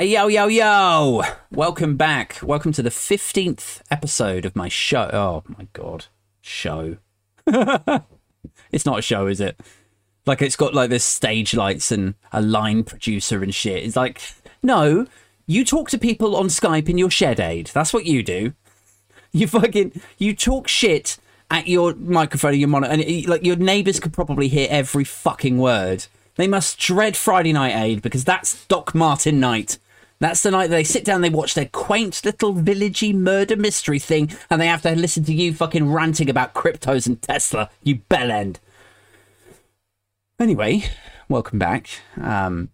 Hey, yo, yo, yo! Welcome back. Welcome to the 15th episode of my show. Oh, my God. Show. it's not a show, is it? Like, it's got like this stage lights and a line producer and shit. It's like, no, you talk to people on Skype in your shed aid. That's what you do. You fucking, you talk shit at your microphone and your monitor, and it- like your neighbours could probably hear every fucking word. They must dread Friday Night Aid because that's Doc Martin night. That's the night they sit down, they watch their quaint little villagey murder mystery thing, and they have to listen to you fucking ranting about cryptos and Tesla, you bellend. Anyway, welcome back. Um,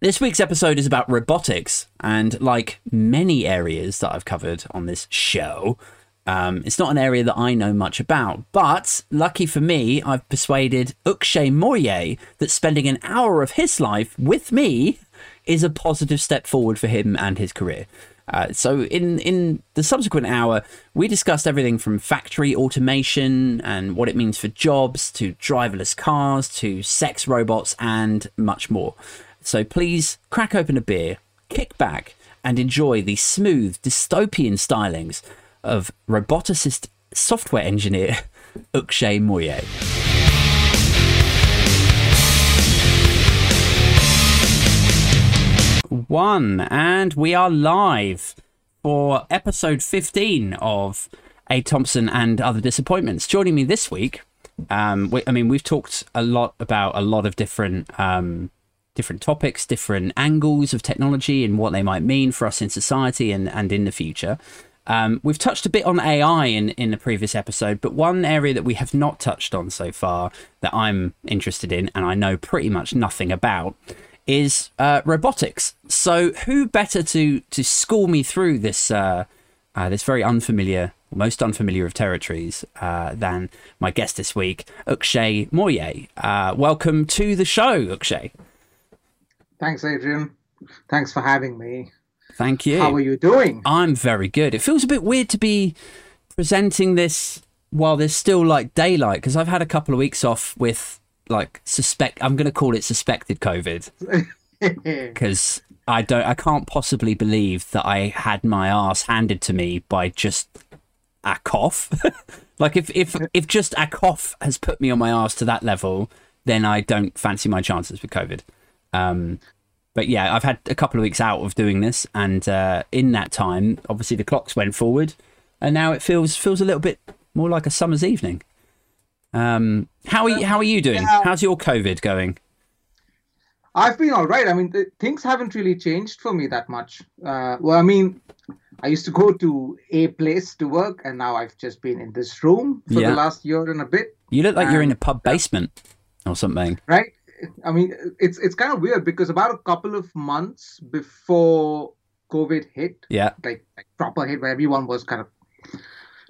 this week's episode is about robotics, and like many areas that I've covered on this show, um, it's not an area that I know much about. But lucky for me, I've persuaded Ukshay Moye that spending an hour of his life with me is a positive step forward for him and his career. Uh, so in in the subsequent hour, we discussed everything from factory automation and what it means for jobs to driverless cars to sex robots and much more. So please crack open a beer, kick back, and enjoy the smooth dystopian stylings of roboticist software engineer Ukshay Moye. One, and we are live for episode 15 of A. Thompson and Other Disappointments. Joining me this week, um, we, I mean, we've talked a lot about a lot of different um, different topics, different angles of technology and what they might mean for us in society and, and in the future. Um, we've touched a bit on AI in, in the previous episode, but one area that we have not touched on so far that I'm interested in and I know pretty much nothing about is uh, robotics. So, who better to to school me through this uh, uh, this very unfamiliar, most unfamiliar of territories uh, than my guest this week, Ukshay Moye. Uh, welcome to the show, Ukshay. Thanks, Adrian. Thanks for having me. Thank you. How are you doing? I'm very good. It feels a bit weird to be presenting this while there's still like daylight because I've had a couple of weeks off with like suspect. I'm going to call it suspected COVID because I don't. I can't possibly believe that I had my ass handed to me by just a cough. like if if if just a cough has put me on my ass to that level, then I don't fancy my chances with COVID. Um, but yeah, I've had a couple of weeks out of doing this, and uh, in that time, obviously the clocks went forward, and now it feels feels a little bit more like a summer's evening. Um, how are you, how are you doing? Yeah. How's your COVID going? I've been all right. I mean, th- things haven't really changed for me that much. Uh, well, I mean, I used to go to a place to work, and now I've just been in this room for Yeah. the last year and a bit, You look like you're in a pub basement or something. right? I mean, it's it's kind of weird because about a couple of months before COVID hit, Yeah, like, like proper hit, where everyone was kind of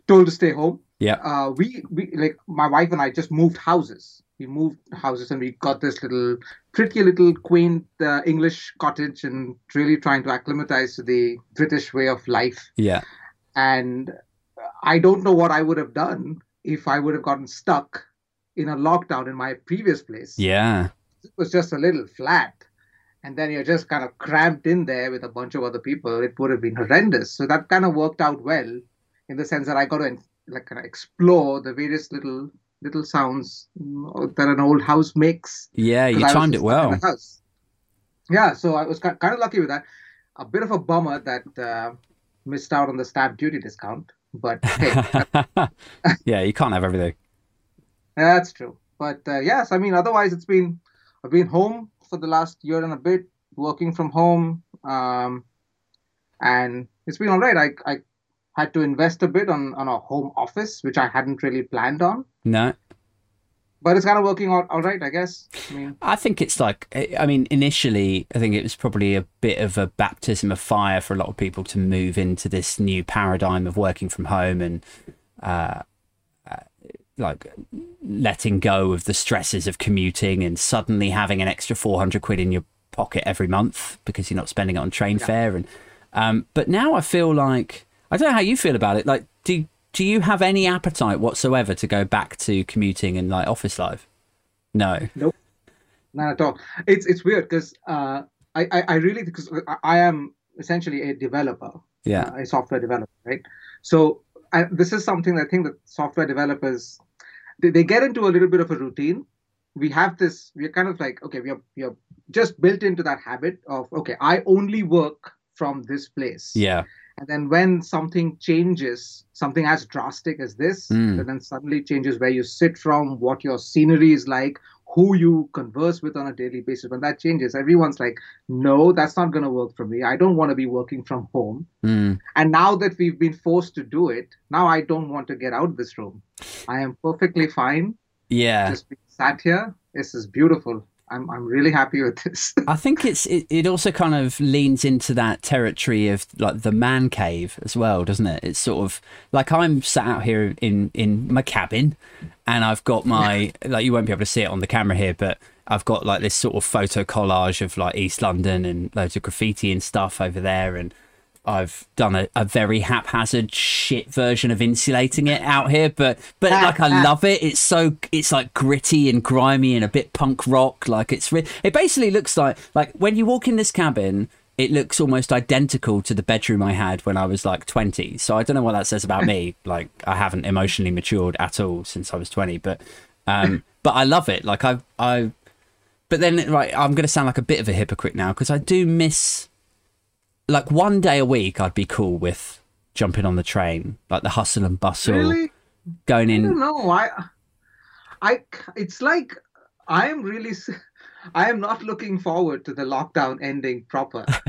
told to stay home. Yeah, uh, we we like my wife and I just moved houses. We moved houses and we got this little pretty little quaint uh, English cottage and really trying to acclimatize to the British way of life. yeah. And I don't know what I would have done if I would have gotten stuck in a lockdown in my previous place. Yeah, It was just a little flat. And then you're just kind of cramped in there with a bunch of other people. It would have been horrendous. So that kind of worked out well in the sense that I got to like kind of explore the various little little sounds mm, that an old house makes. yeah. you timed it well. Yeah, so I was kind of lucky with that. A bit of a bummer that uh, missed out on the stamp duty discount, but hey, yeah, you can't have everything. That's true. But uh, yes, I mean, otherwise, it's been I've been home for the last year and a bit, working from home, um, and it's been all right. I I had to invest a bit on on a home office, which I hadn't really planned on, No, but it's kind of working out all right, I guess. I mean, I think it's like, I mean, initially, I think it was probably a bit of a baptism of fire for a lot of people to move into this new paradigm of working from home and uh, uh, like letting go of the stresses of commuting and suddenly having an extra 400 quid in your pocket every month because you're not spending it on train fare. And um, but now I feel like I don't know how you feel about it. Like, do do you have any appetite whatsoever to go back to commuting and like office life? No. No, not at all. It's it's weird because uh, I, I, I really because I, I am essentially a developer, Yeah. uh, a software developer, right? So I, this is something I think that software developers they, they get into a little bit of a routine. We have this. We're kind of like okay, we are we are just built into that habit of okay, I only work from this place. Yeah. And then when something changes, something as drastic as this, Mm. and then suddenly changes where you sit from, what your scenery is like, who you converse with on a daily basis, when that changes, everyone's like, no, that's not going to work for me. I don't want to be working from home. Mm. And now that we've been forced to do it, now I don't want to get out of this room. I am perfectly fine Yeah. just being sat here. This is beautiful. I'm, I'm really happy with this. I think it's it, it also kind of leans into that territory of like the man cave as well, doesn't it? It's sort of like I'm sat out here in in my cabin and I've got my like you won't be able to see it on the camera here, but I've got like this sort of photo collage of like East London and loads of graffiti and stuff over there and I've done a, a very haphazard shit version of insulating it out here, but but like I love it. It's so it's like gritty and grimy and a bit punk rock. Like it's re- it basically looks like like when you walk in this cabin, it looks almost identical to the bedroom I had when I was like twenty. So I don't know what that says about me. Like I haven't emotionally matured at all since I was twenty, but um, but I love it. Like I I, but then right, I'm gonna sound like a bit of a hypocrite now because I do miss like one day a week I'd be cool with jumping on the train, like the hustle and bustle, really? going in. know. I, I, it's like I am really, I am not looking forward to the lockdown ending proper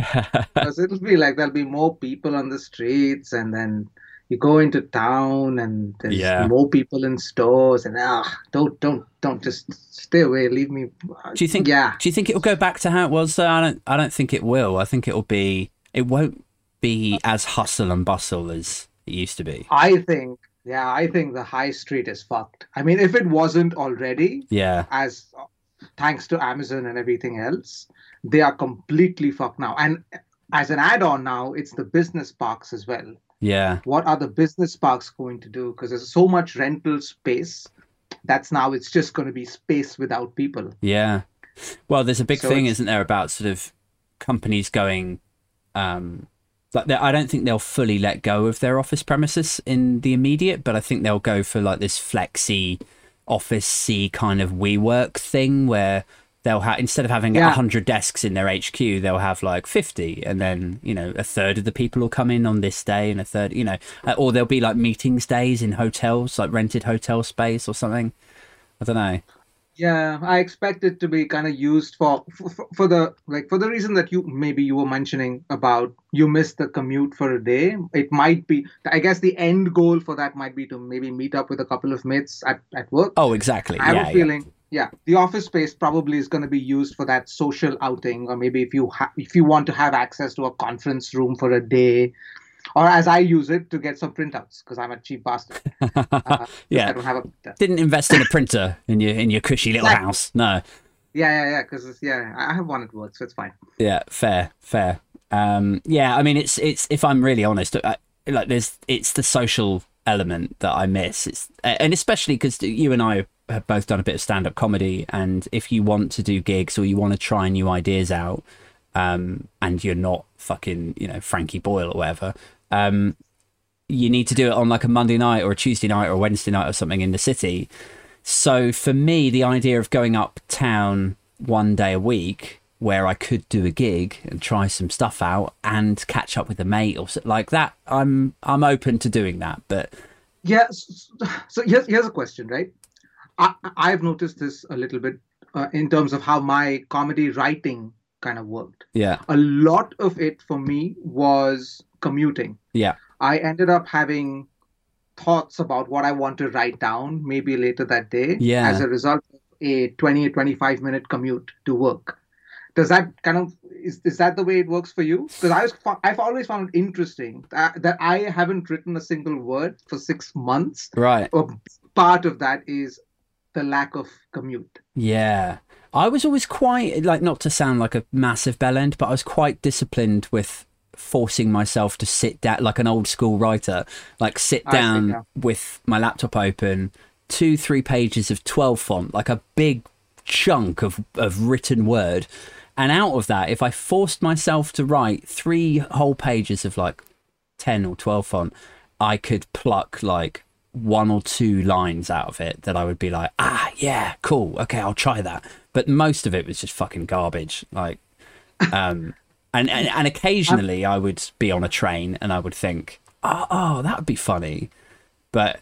because it'll be like there'll be more people on the streets, and then you go into town, and there's Yeah. more people in stores, and ah, don't, don't, don't just stay away, leave me. Do you think? Yeah, Do you think it'll go back to how it was? Though? I don't. I don't think it will. I think it'll be. It won't be as hustle and bustle as it used to be. I think. Yeah, I think the high street is fucked. I mean, if it wasn't already, Yeah. as thanks to Amazon and everything else, they are completely fucked now. And as an add-on now, it's the business parks as well. Yeah. What are the business parks going to do? Because there's so much rental space. That's now it's just going to be space without people. Yeah. Well, there's a big So thing, isn't there, about sort of companies going. Um, like I don't think they'll fully let go of their office premises in the immediate, but I think they'll go for like this flexi office C kind of WeWork thing where they'll have instead of having a Yeah. 100 desks in their HQ, they'll have like 50 and then, you know, a third of the people will come in on this day and a third, you know, uh, or there'll be like meetings days in hotels, like rented hotel space or something. I don't know. Yeah, I expect it to be kind of used for, for for the like for the reason that you maybe you were mentioning about you missed the commute for a day. It might be I guess the end goal for that might be to maybe meet up with a couple of mates at, at work. Oh, exactly. I have yeah, a yeah. feeling, yeah. the office space probably is going to be used for that social outing, or maybe if you ha- if you want to have access to a conference room for a day, or as I use it to get some printouts because I'm a cheap bastard. Uh, I Yeah. don't have a printer. Didn't invest in a printer in your in your cushy little Exactly. house. No. Yeah, yeah, yeah. Because yeah, I I have one at work, so it's fine. Yeah, fair, fair. Um, yeah, I mean, it's it's if I'm really honest, I, like there's it's the social element that I miss. It's and especially because you and I have both done a bit of stand up comedy, and if you want to do gigs or you want to try new ideas out, um, and you're not fucking you know Frankie Boyle or whatever, um, you need to do it on like a Monday night or a Tuesday night or a Wednesday night or something in the city. So for me, the idea of going uptown one day a week where I could do a gig and try some stuff out and catch up with a mate or like that, I'm I'm open to doing that. But Yeah. s- s- So here's here's a question, right? I I've noticed this a little bit uh, in terms of how my comedy writing kind of worked. yeah, A lot of it for me was commuting. yeah, I ended up having thoughts about what I want to write down maybe later that day Yeah. as a result of a 20 or 25 minute commute to work. Does that kind of is, is that the way it works for you? Because I was I've always found it interesting that, that I haven't written a single word for six months. right, part of that is the lack of commute. yeah. I was always quite like not to sound like a massive bell end, but I was quite disciplined with forcing myself to sit down like an old school writer, like sit I down with my laptop open, two, three pages of 12 font, like a big chunk of, of written word, And out of that, if I forced myself to write three whole pages of like 10 or 12 font, I could pluck like one or two lines out of it that I would be like, ah, yeah, cool. Okay, I'll try that. But most of it was just fucking garbage. Like, um, and, and, and occasionally I would be on a train and I would think, oh, oh, that would be funny. But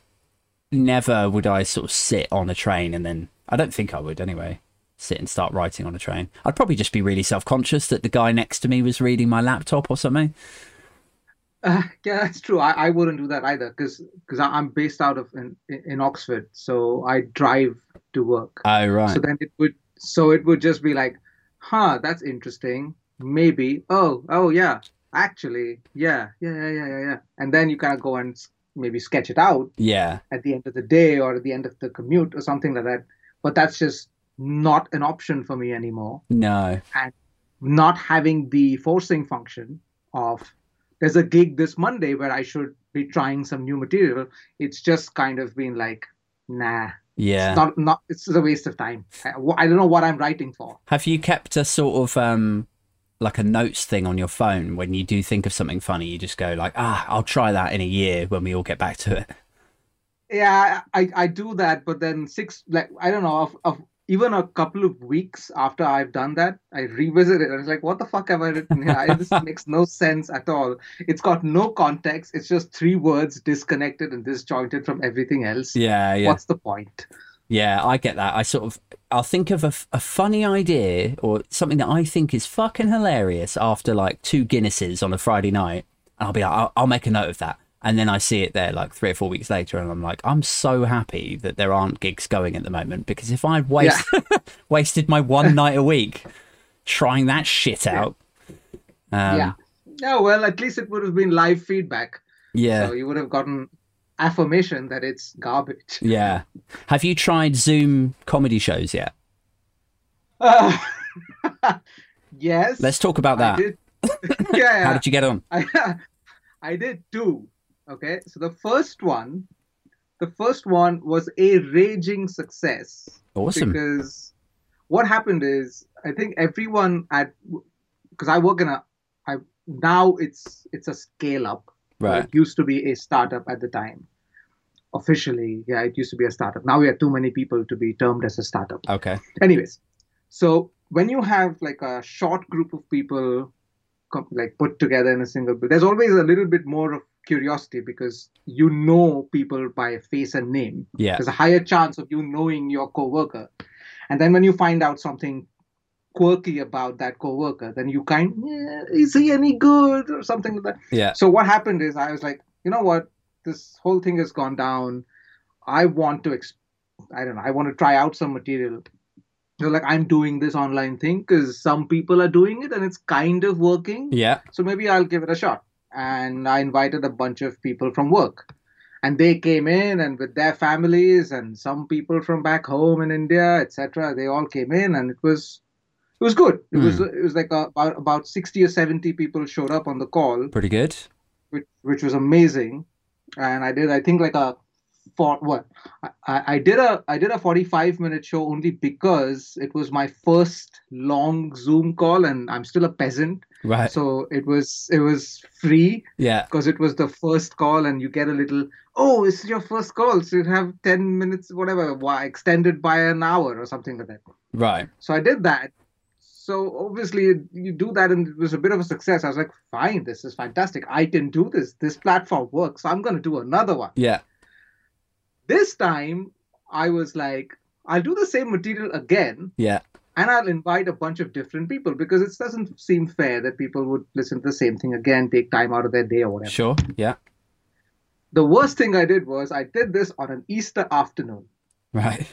never would I sort of sit on a train and then, I don't think I would anyway, sit and start writing on a train. I'd probably just be really self conscious that the guy next to me was reading my laptop or something. Uh, yeah, that's true. I, I wouldn't do that either because because I'm based out of in, in Oxford, so I drive to work. Oh right. So then it would so it would just be like, huh, that's interesting. Maybe. Oh, oh yeah. Actually, yeah, yeah, yeah, yeah, yeah. And then you kind of go and maybe sketch it out yeah. at the end of the day or at the end of the commute or something like that. But that's just not an option for me anymore. No. And not having the forcing function of there's a gig this Monday where I should be trying some new material. It's just kind of been like, nah, Yeah. it's not not. It's a waste of time. I, I don't know what I'm writing for. Have you kept a sort of um like a notes thing on your phone when you do think of something funny? You just go like, ah, I'll try that in a year when we all get back to it. Yeah, I I do that, but then six like I don't know of of even a couple of weeks after I've done that, I revisit it and it's like, what the fuck have I written here? I, this makes no sense at all. It's got no context. It's just three words disconnected and disjointed from everything else. Yeah, yeah. What's the point? Yeah, I get that. I sort of I'll think of a, a, funny idea or something that I think is fucking hilarious after like two Guinnesses on a Friday night, and I'll be like, I'll, I'll make a note of that. And then I see it there like three or four weeks later, and I'm like, I'm so happy that there aren't gigs going at the moment because if I'd waste, wasted my one night a week trying that shit out, um, yeah. Yeah, well, at least it would have been live feedback. yeah, So you would have gotten affirmation that it's garbage. yeah. Have you tried Zoom comedy shows yet? Uh, yes. Let's talk about that. yeah. How did you get on? I, I did two. Okay, so the first one, the first one was a raging success Awesome. because what happened is I think everyone at because I work in a I now it's it's a scale up. Right. It used to be a startup at the time. Officially, yeah, it used to be a startup. Now we have too many people to be termed as a startup Okay. anyways so when you have like a short group of people com- like put together in a single there's always a little bit more of curiosity because you know people by face and name Yeah. there's a higher chance of you knowing your coworker and then when you find out something quirky about that coworker then you kind yeah, is he any good or something like that Yeah. so what happened is I was like, you know what, this whole thing has gone down. I want to, ex- I don't know, I want to try out some material. So like I'm doing this online thing because some people are doing it and it's kind of working. Yeah. So maybe I'll give it a shot. And I invited a bunch of people from work. And they came in and with their families and some people from back home in India, etc. They all came in and it was it was good. It was hmm. it was like a, about about 60 or 70 people showed up on the call Pretty good. which which was amazing. And I did, I think, like a for what I, I I did a I did a 45 minute show only because it was my first long Zoom call, and I'm still a peasant, Right. so it was it was free yeah. because it was the first call, and you get a little oh, it's your first call, so you have 10 minutes, whatever, why extended by an hour or something like that. Right. So I did that. So obviously you do that and it was a bit of a success. I was like, fine, this is fantastic. I can do this. This platform works. So I'm going to do another one. Yeah. This time I was like, I'll do the same material again Yeah. and I'll invite a bunch of different people because it doesn't seem fair that people would listen to the same thing again, take time out of their day or whatever. Sure. Yeah. The worst thing I did was I did this on an Easter afternoon. Right.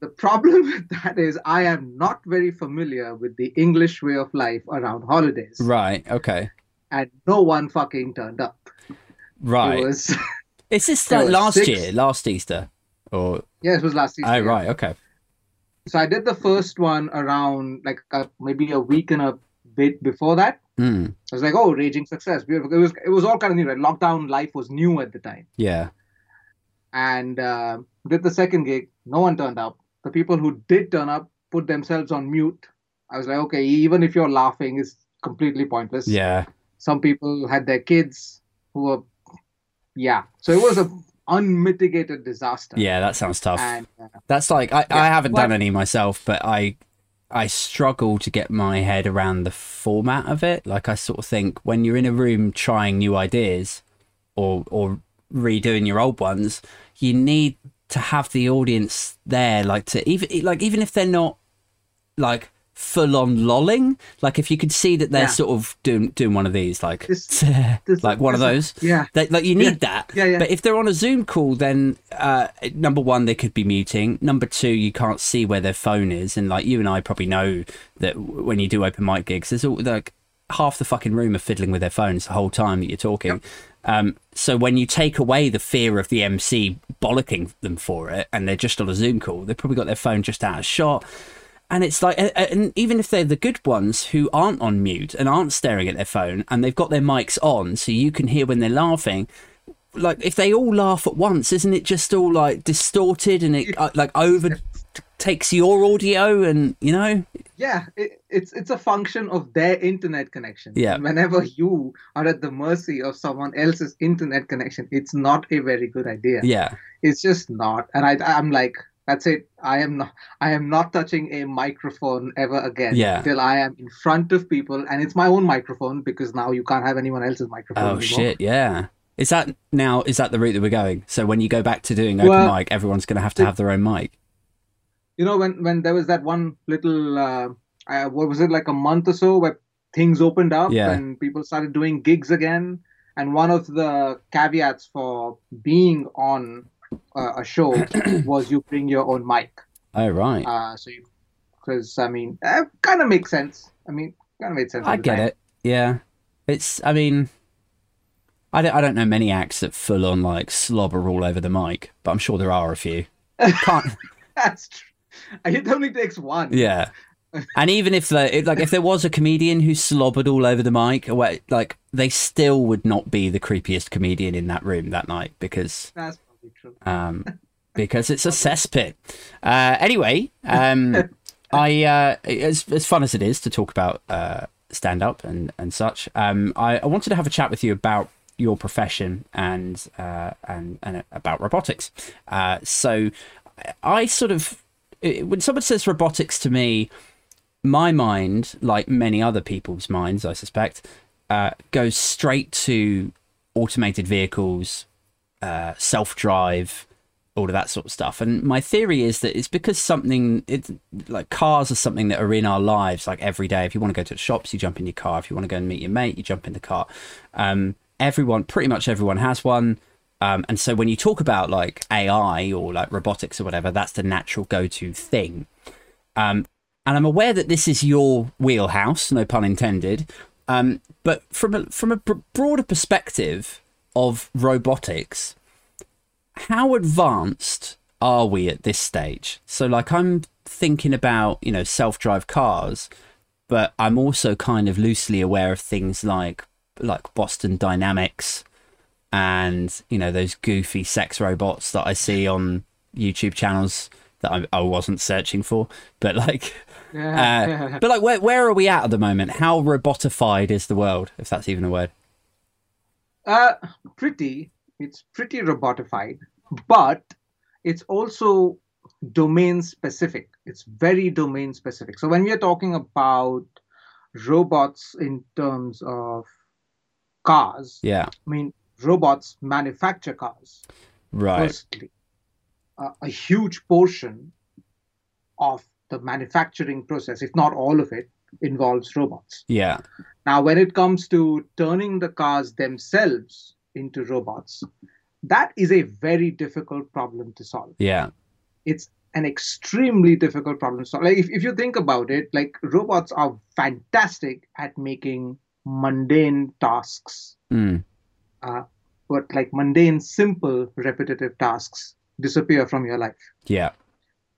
The problem with that is I am not very familiar with the English way of life around holidays. Right. Okay. and no one fucking turned up. Right. It was Is this like last six- year, last Easter, or yeah, it was last Easter. oh right, okay, So I did the first one around like uh maybe a week and a bit before that. mm, I was like, oh, raging success. Beautiful. It was it was all kind of new. Right? Lockdown life was new at the time, yeah, and uh, did the second gig. No one turned up. The people who did turn up put themselves on mute I was like, okay, even if you're laughing, it's completely pointless. Yeah. Some people had their kids who were, yeah. So it was a unmitigated disaster. Yeah, that sounds tough. And uh, That's like I, I haven't but- done any myself, but I I struggle to get my head around the format of it. Like I sort of think when you're in a room trying new ideas or or redoing your old ones, you need to have the audience there, like to even like even if they're not like full on lolling, like if you could see that they're Yeah. sort of doing doing one of these, like This- this- like one of those. yeah. They, like you need that. Yeah, yeah. But if they're on a Zoom call, then uh, number one, they could be muting. Number two, you can't see where their phone is. And like you and I probably know that when you do open mic gigs, there's all like half the fucking room are fiddling with their phones the whole time that you're talking. Um, so when you take away the fear of the MC bollocking them for it, and they're just on a Zoom call, they've probably got their phone just out of shot. And it's like, and even if they're the good ones who aren't on mute and aren't staring at their phone and they've got their mics on so you can hear when they're laughing, like if they all laugh at once, isn't it just all like distorted and it uh, like over takes your audio and you know? yeah it, it's it's a function of their internet connection Yeah. Whenever you are at the mercy of someone else's internet connection it's not a very good idea Yeah, it's just not and i i'm like that's it i am not i am not touching a microphone ever again Yeah. till i am in front of people and it's my own microphone because now you can't have anyone else's microphone Oh anymore. shit, yeah. Is that now? Is that the route that we're going? So when you go back to doing open Well, mic, everyone's going to have to have their own mic. You know when when there was that one little uh, uh, what was it like a month or so where things opened up Yeah. and people started doing gigs again and one of the caveats for being on uh, a show was you bring your own mic Oh right, uh, so you because i mean it kind of makes sense i mean kind of made sense I get time. it. Yeah, it's. I mean, I don't. I don't know many acts that full on like slobber all over the mic, but I'm sure there are a few. Can't. that's true it only takes one Yeah. And even if the if, like if there was a comedian who slobbered all over the mic, like they still would not be the creepiest comedian in that room that night because that's probably true um because it's a cesspit. Uh, anyway, um, I uh, as as fun as it is to talk about uh, stand up and and such, um, I, I wanted to have a chat with you about your profession and uh, and and about robotics. Uh, so I sort of when someone says robotics to me, my mind, like many other people's minds, I suspect, uh, goes straight to automated vehicles, uh, self-drive, all of that sort of stuff. And my theory is that it's because something, it like cars are something that are in our lives like every day. If you want to go to the shops, you jump in your car. If you want to go and meet your mate, you jump in the car. Um, everyone, pretty much everyone has one. Um, and so when you talk about like AI or like robotics or whatever, that's the natural go-to thing. Um, and I'm aware that this is your wheelhouse, no pun intended. Um, but from a, from a br- broader perspective of robotics, how advanced are we at this stage? So, like, I'm thinking about you know self-drive cars, but I'm also kind of loosely aware of things like like Boston Dynamics and you know those goofy sex robots that I see on YouTube channels that I, I wasn't searching for, but like. Uh, but like, where where are we at at the moment? How robotified is the world, if that's even a word? Uh, pretty. It's pretty robotified, but it's also domain specific. It's very domain specific. So when we are talking about robots in terms of cars, Yeah, I mean robots manufacture cars. right. Firstly, uh, a huge portion of the manufacturing process, if not all of it, involves robots. Yeah, Now, when it comes to turning the cars themselves into robots, that is a very difficult problem to solve. yeah, It's an extremely difficult problem to solve. Like if, if you think about it, like robots are fantastic at making mundane tasks, mm, uh, but like mundane, simple, repetitive tasks disappear from your life. yeah,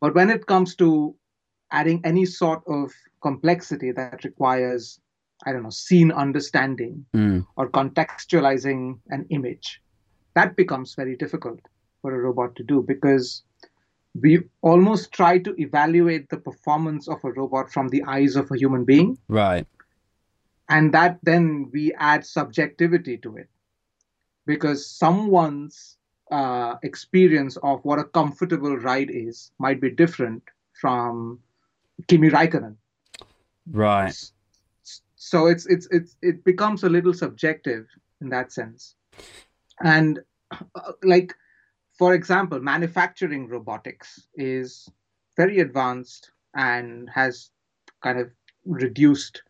But when it comes to adding any sort of complexity that requires, I don't know, scene understanding mm, or contextualizing an image, that becomes very difficult for a robot to do because we almost try to evaluate the performance of a robot from the eyes of a human being. Right. And that then we add subjectivity to it. Because someone's uh, experience of what a comfortable ride is might be different from Kimi Raikkonen. Right. So it's it's it's it becomes a little subjective in that sense, and uh, like for example, manufacturing robotics is very advanced and has kind of reduced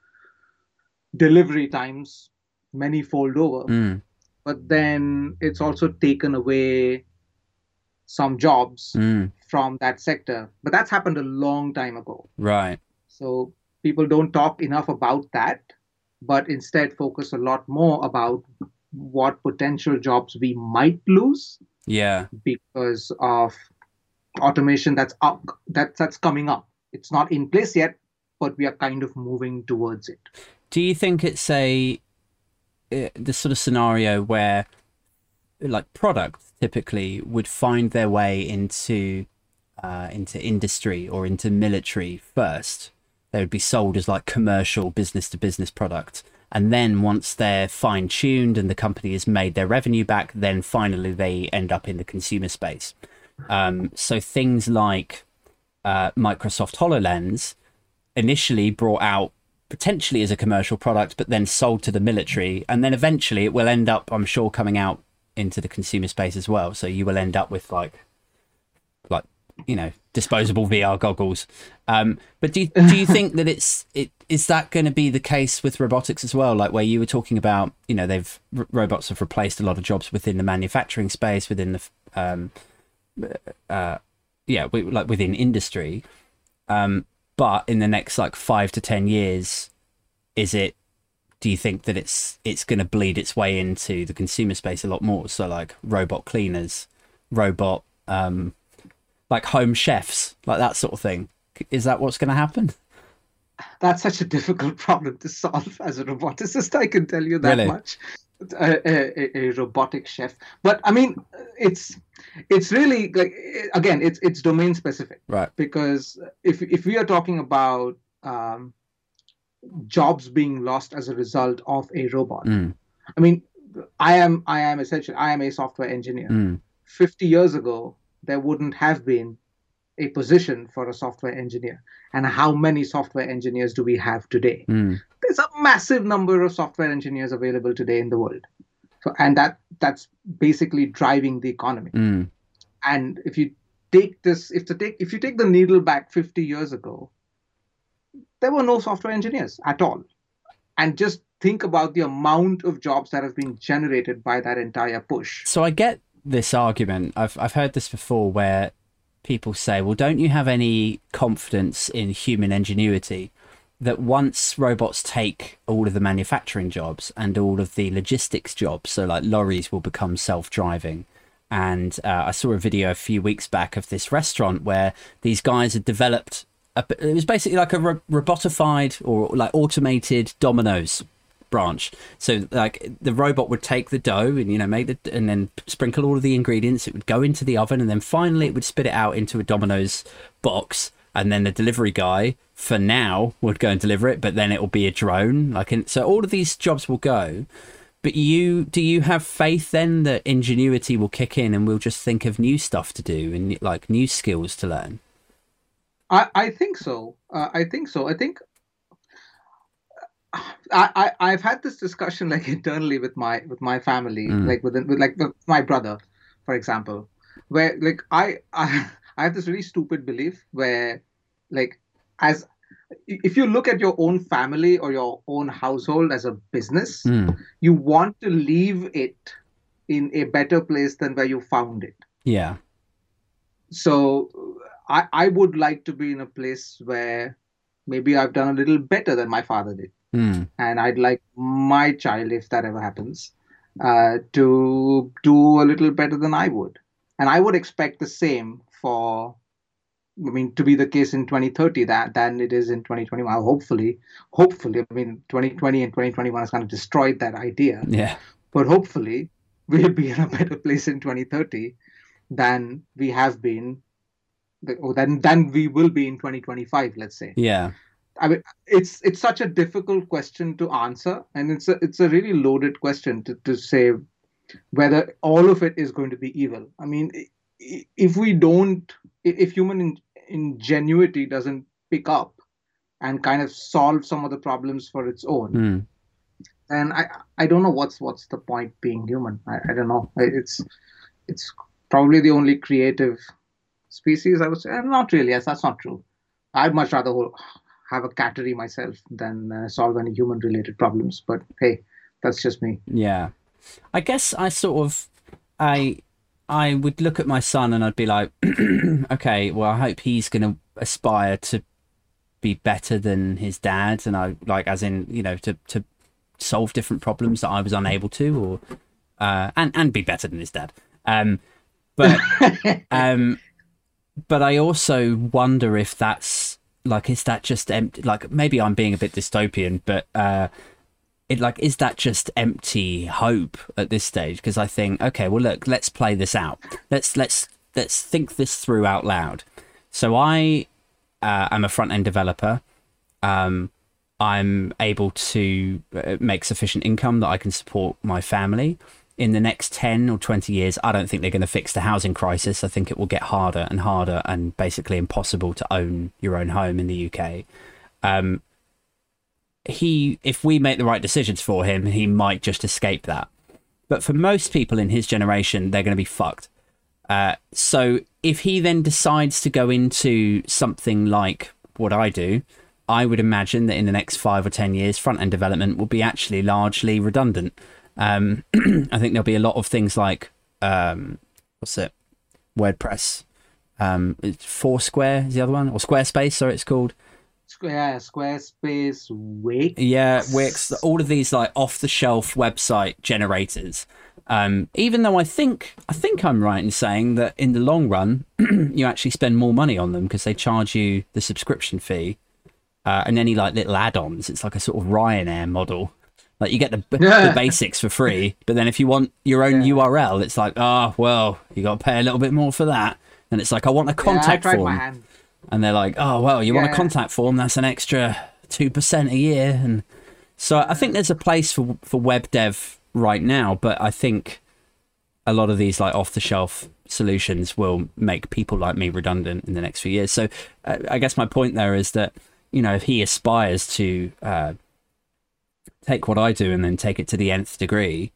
delivery times many fold over. Mm. But then it's also taken away some jobs Mm. from that sector. But that's happened a long time ago. Right. So people don't talk enough about that, but instead focus a lot more about what potential jobs we might lose Yeah. because of automation that's up that that's coming up. It's not in place yet, but we are kind of moving towards it. Do you think it's a the sort of scenario where like products typically would find their way into uh, into industry or into military first? They would be sold as like commercial business to business product. And then once they're fine tuned and the company has made their revenue back, then finally they end up in the consumer space. Um, so things like uh, Microsoft HoloLens initially brought out potentially as a commercial product, but then sold to the military. And then eventually it will end up, I'm sure, coming out into the consumer space as well. So you will end up with like, like, you know, disposable VR goggles. Um, but do you, do you think that it's, it, is that going to be the case with robotics as well? Like where you were talking about, you know, they've, r- robots have replaced a lot of jobs within the manufacturing space, within the, um, uh, yeah, we, like within industry. Um, but in the next like five to ten years, is it? Do you think that it's it's going to bleed its way into the consumer space a lot more? So like robot cleaners, robot um, like home chefs, like that sort of thing. Is that what's going to happen? That's such a difficult problem to solve as a roboticist. I can tell you that Really? much. A, a, a- robotic chef, but I mean, it's it's really like again, it's it's domain specific. Right. because if if we are talking about um, jobs being lost as a result of a robot, Mm, I mean, I am I am essentially I am a software engineer. mm, Fifty years ago, there wouldn't have been a position for a software engineer, and how many software engineers do we have today? mm, There's a massive number of software engineers available today in the world, so and that that's basically driving the economy. Mm. and if you take this if the take if you take the needle back 50 years ago there were no software engineers at all. And just think about the amount of jobs that have been generated by that entire push. So I get this argument. I've I've heard this before where people say, "Well, don't you have any confidence in human ingenuity that once robots take all of the manufacturing jobs and all of the logistics jobs, so like lorries will become self-driving." And uh, I saw a video a few weeks back of this restaurant where these guys had developed. A, it was basically like a ro- robotified or like automated Domino's branch. So like the robot would take the dough and you know make the and then sprinkle all of the ingredients. It would go into the oven and then finally it would spit it out into a Domino's box. And then the delivery guy for now would go and deliver it, but then it will be a drone. Like and so all of these jobs will go. But you do you have faith then that ingenuity will kick in and we'll just think of new stuff to do and like new skills to learn? i, I think so uh, i think so i think I, I I've had this discussion like internally with my with my family, Mm. like with with like with my brother, for example, where like I I, I have this really stupid belief where like as if you look at your own family or your own household as a business, Mm. you want to leave it in a better place than where you found it. Yeah. So I I would like to be in a place where maybe I've done a little better than my father did Mm. and I'd like my child, if that ever happens, uh, to do a little better than I would. And I would expect the same for, I mean, to be the case in 2030 that than it is in 2021. Hopefully, hopefully, I mean, 2020 and 2021 has kind of destroyed that idea. Yeah. But hopefully, we'll be in a better place in 2030 than we have been or then then we will be in 2025 let's say Yeah. i mean it's it's such a difficult question to answer and it's a it's a really loaded question to, to say whether all of it is going to be evil i mean if we don't if human ingenuity doesn't pick up and kind of solve some of the problems for its own Mm. then I I don't know what's what's the point being human. I, I don't know. It's it's probably the only creative species I would say. Not really. Yes, that's not true. I'd much rather have a cattery myself than uh, solve any human related problems. But hey, that's just me. Yeah. I guess I sort of I I would look at my son and I'd be like, okay, well I hope he's gonna aspire to be better than his dad and I like as in, you know, to to solve different problems that I was unable to or uh and, and be better than his dad. Um but um but I also wonder if that's like is that just empty like maybe I'm being a bit dystopian, but uh it like is that just empty hope at this stage? Because i think okay well look let's play this out. Let's let's let's think this through out loud. So i uh, am a front end developer. Um i'm able to uh, make sufficient income that i can support my family. In the next 10 or 20 years i don't think they're going to fix the housing crisis. I think it will get harder and harder and basically impossible to own your own home in the uk um, he if we make the right decisions for him he might just escape that. But for most people in his generation they're going to be fucked. Uh, so if he then decides to go into something like what i do i would imagine that in the next five or ten years front end development will be actually largely redundant. Um, i think there'll be a lot of things like um, what's it? Wordpress. Um, foursquare is the other one or squarespace sorry it's called Square, Squarespace, Wix. Yeah, Wix, all of these like off the shelf website generators. Um, even though I think I think I'm right in saying that in the long run, you actually spend more money on them because they charge you the subscription fee uh, and any like little add-ons. It's like a sort of Ryanair model. Like you get the, the basics for free, but then if you want your own Yeah. URL, it's like, oh well, you got to pay a little bit more for that. And it's like, I want a Yeah, contact my form hand. And they're like, "Oh well, you want a contact form? That's an extra two percent a year." And so I think there's a place for for web dev right now, but I think a lot of these like off the shelf solutions will make people like me redundant in the next few years. So uh, I guess my point there is that you know if he aspires to uh, take what I do and then take it to the nth degree,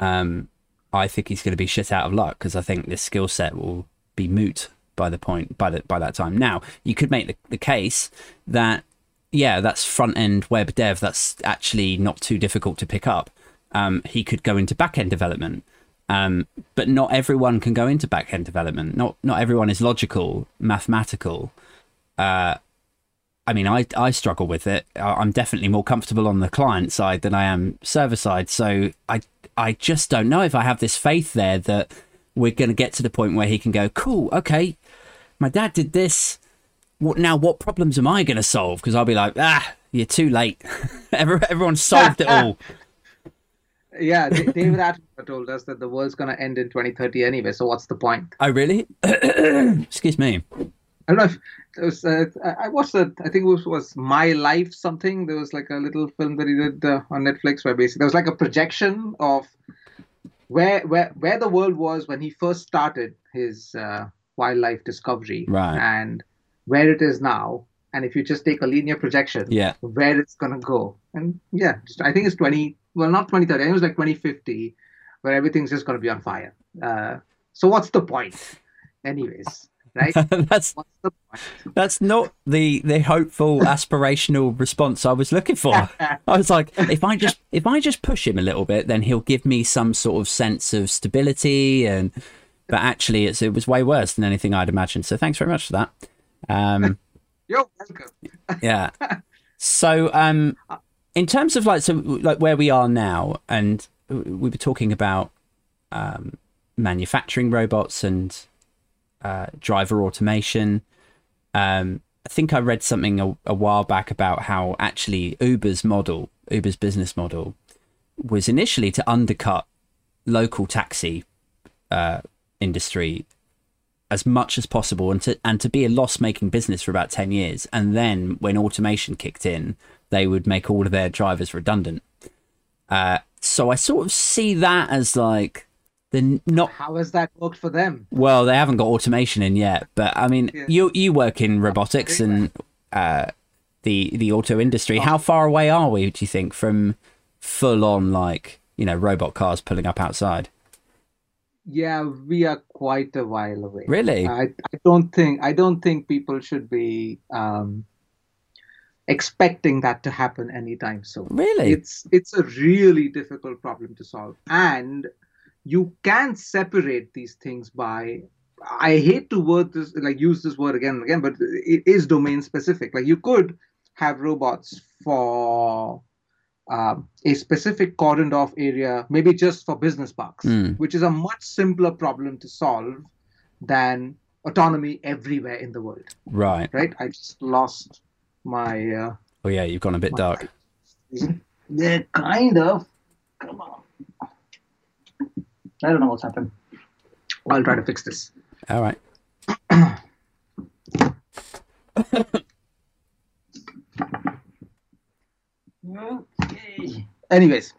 um, I think he's going to be shit out of luck because I think this skill set will be moot by the point by the by that time. Now you could make the, the case that yeah, that's front end web dev. That's actually not too difficult to pick up. Um, he could go into back end development, um, but not everyone can go into back end development. Not not everyone is logical, mathematical. Uh, I mean, I I struggle with it. I'm definitely more comfortable on the client side than I am server side. So I I just don't know if I have this faith there that we're going to get to the point where he can go, cool, okay, my dad did this. What now? What problems am I going to solve? Because I'll be like, ah, you're too late. Every- Everyone solved it all. Yeah, David Attenborough told us that the world's gonna end in 2030 anyway. So what's the point? Oh, really? Excuse me. I don't know if it was. Uh, I I watched that. I think it was, was My Life something. There was like a little film that he did uh, on Netflix where basically there was like a projection of where where where the world was when he first started his uh, wildlife discovery, Right. and where it is now. And if you just take a linear projection, Yeah. where it's gonna go, and yeah, I think it's 20. Well, not 2030. I think it was like 2050, where everything's just gonna be on fire. Uh, so what's the point, anyways? Right? that's What's the point? that's not the the hopeful aspirational response I was looking for. I was like, if I just if I just push him a little bit, then he'll give me some sort of sense of stability. And but actually, it's it was way worse than anything I'd imagined. So thanks very much for that. Um, You're welcome. yeah. So um, in terms of like so like where we are now, and we were talking about um, manufacturing robots and uh, driver automation. Um, I think I read something a, a while back about how actually Uber's model, Uber's business model, was initially to undercut local taxi uh, industry as much as possible and to and to be a loss making business for about 10 years. And then when automation kicked in they would make all of their drivers redundant. Uh, so i sort of see that as like the not How has that worked for them? well they haven't got automation in yet but i mean Yeah. you you work in robotics and uh, the the auto industry. How far away are we do you think from full on like you know robot cars pulling up outside Yeah, we are quite a while away. really I, I don't think I don't think people should be um, expecting that to happen anytime soon. really It's it's a really difficult problem to solve, and you can separate these things by. I hate to word this like use this word again and again, but it is domain specific. Like you could have robots for um, a specific cordoned off area, maybe just for business parks, Mm. which is a much simpler problem to solve than autonomy everywhere in the world. right Right? I just lost my. Uh, oh yeah you've gone a bit dark they're kind of. Come on. I don't know what's happened. I'll try to fix this. all right Okay. Anyways,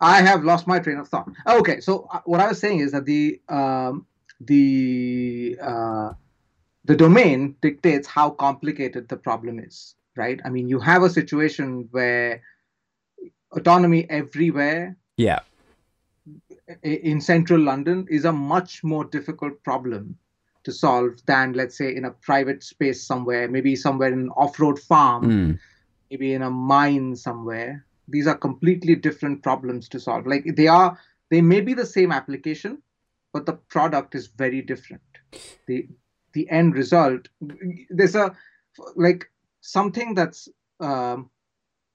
I have lost my train of thought. Okay, so uh, what I was saying is that the um, the uh, the domain dictates how complicated the problem is, right? I mean, you have a situation where autonomy everywhere yeah in central London is a much more difficult problem to solve than, let's say, in a private space somewhere, maybe somewhere in an off-road farm, Mm. maybe in a mine somewhere. These are completely different problems to solve. Like they are, they may be the same application, but the product is very different. The the end result, there's a like something that's um,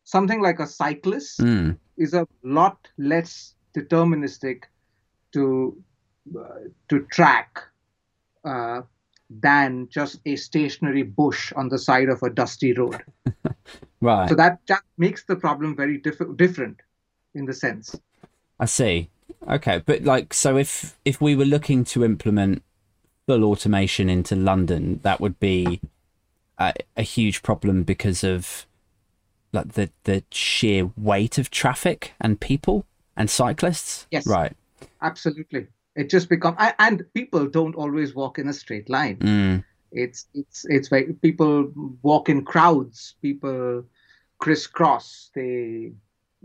something like a cyclist Mm. is a lot less deterministic to uh, to track uh, than just a stationary bush on the side of a dusty road. right So that, that makes the problem very diff- different in the sense. I see. Okay, but like, so if if we were looking to implement full automation into London, that would be a, a huge problem because of like the the sheer weight of traffic and people and cyclists. Yes. Right. Absolutely, it just becomes and people don't always walk in a straight line. Mm. It's it's it's very people walk in crowds. People crisscross. They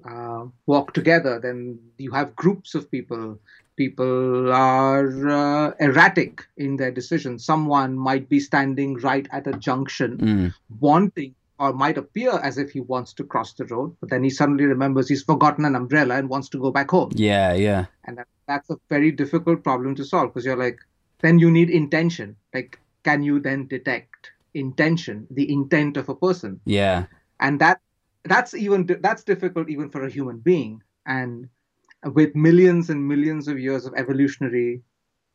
uh, walk together. Then you have groups of people. People are uh, erratic in their decisions. Someone might be standing right at a junction, Mm. wanting or might appear as if he wants to cross the road, but then he suddenly remembers he's forgotten an umbrella and wants to go back home Yeah. Yeah. and that's a very difficult problem to solve because you're like then you need intention. Like can you then detect intention the intent of a person? Yeah. and that that's even that's difficult even for a human being. And with millions and millions of years of evolutionary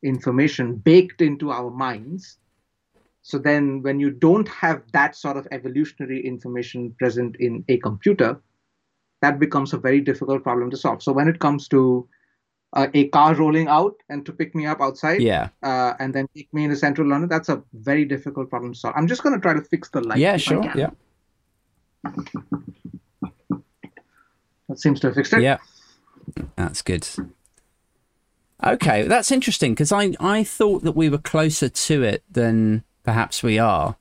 information baked into our minds so then when you don't have that sort of evolutionary information present in a computer that becomes a very difficult problem to solve. So when it comes to uh, a car rolling out and to pick me up outside Yeah. uh, and then take me into central london that's a very difficult problem to solve i'm just going to try to fix the light yeah. Sure. Yeah. that seems to have fixed it Yeah. That's good. Okay, that's interesting because I I thought that we were closer to it than perhaps we are,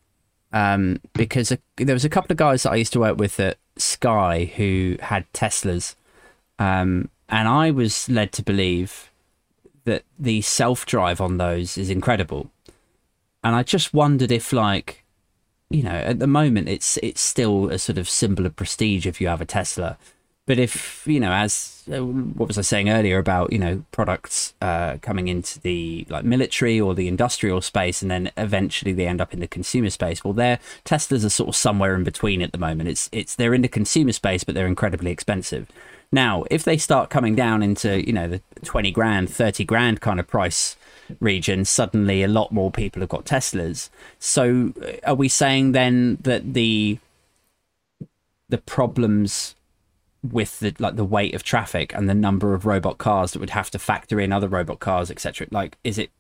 um, because a, there was a couple of guys that I used to work with at Sky who had Teslas, um, and I was led to believe that the self drive on those is incredible, and I just wondered if like you know at the moment it's it's still a sort of symbol of prestige if you have a Tesla. But if you know as uh, what was i saying earlier about you know products uh, coming into the like military or the industrial space and then eventually they end up in the consumer space well their teslas are sort of somewhere in between at the moment. It's it's they're in the consumer space but they're incredibly expensive now if they start coming down into you know the 20 grand 30 grand kind of price region suddenly a lot more people have got teslas so uh, are we saying then that the the problems with the like the weight of traffic and the number of robot cars that would have to factor in other robot cars etc like is it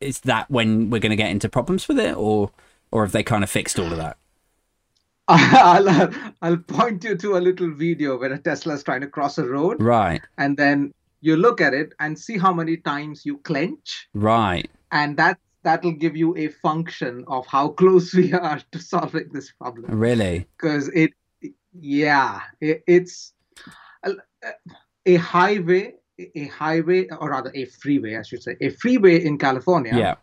is that when we're going to get into problems with it, or or have they kind of fixed all of that? I'll, uh, I'll point you to a little video where a Tesla is trying to cross a road, Right, and then you look at it and see how many times you clench, right, and that that'll give you a function of how close we are to solving this problem. really, Because it, yeah, it, it's a, a highway, a highway, or rather a freeway, I should say, a freeway in California yeah,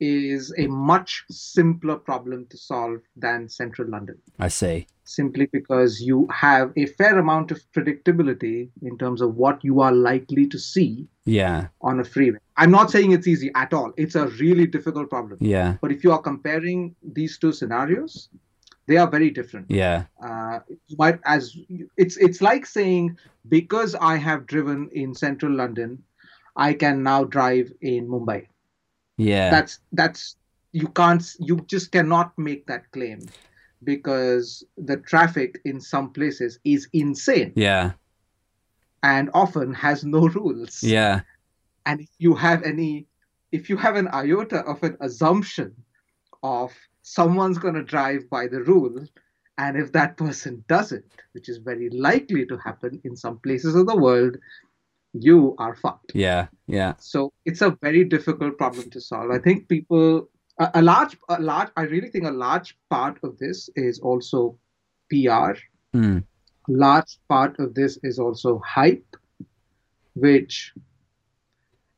is a much simpler problem to solve than central London. I see. simply because you have a fair amount of predictability in terms of what you are likely to see Yeah, on a freeway. I'm not saying it's easy at all. It's a really difficult problem. yeah, But if you are comparing these two scenarios, they are very different. yeah, Uh, might as it's it's like saying because I have driven in central London, I can now drive in Mumbai. Yeah, That's that's you can't you just cannot make that claim because the traffic in some places is insane. Yeah, and often has no rules. yeah, And if you have any if you have an iota of an assumption of someone's going to drive by the rule and if that person doesn't, which is very likely to happen in some places of the world, you are fucked. yeah, yeah, So it's a very difficult problem to solve. I think people, a, a large, a large, I really think a large part of this is also PR. mm, Large part of this is also hype, which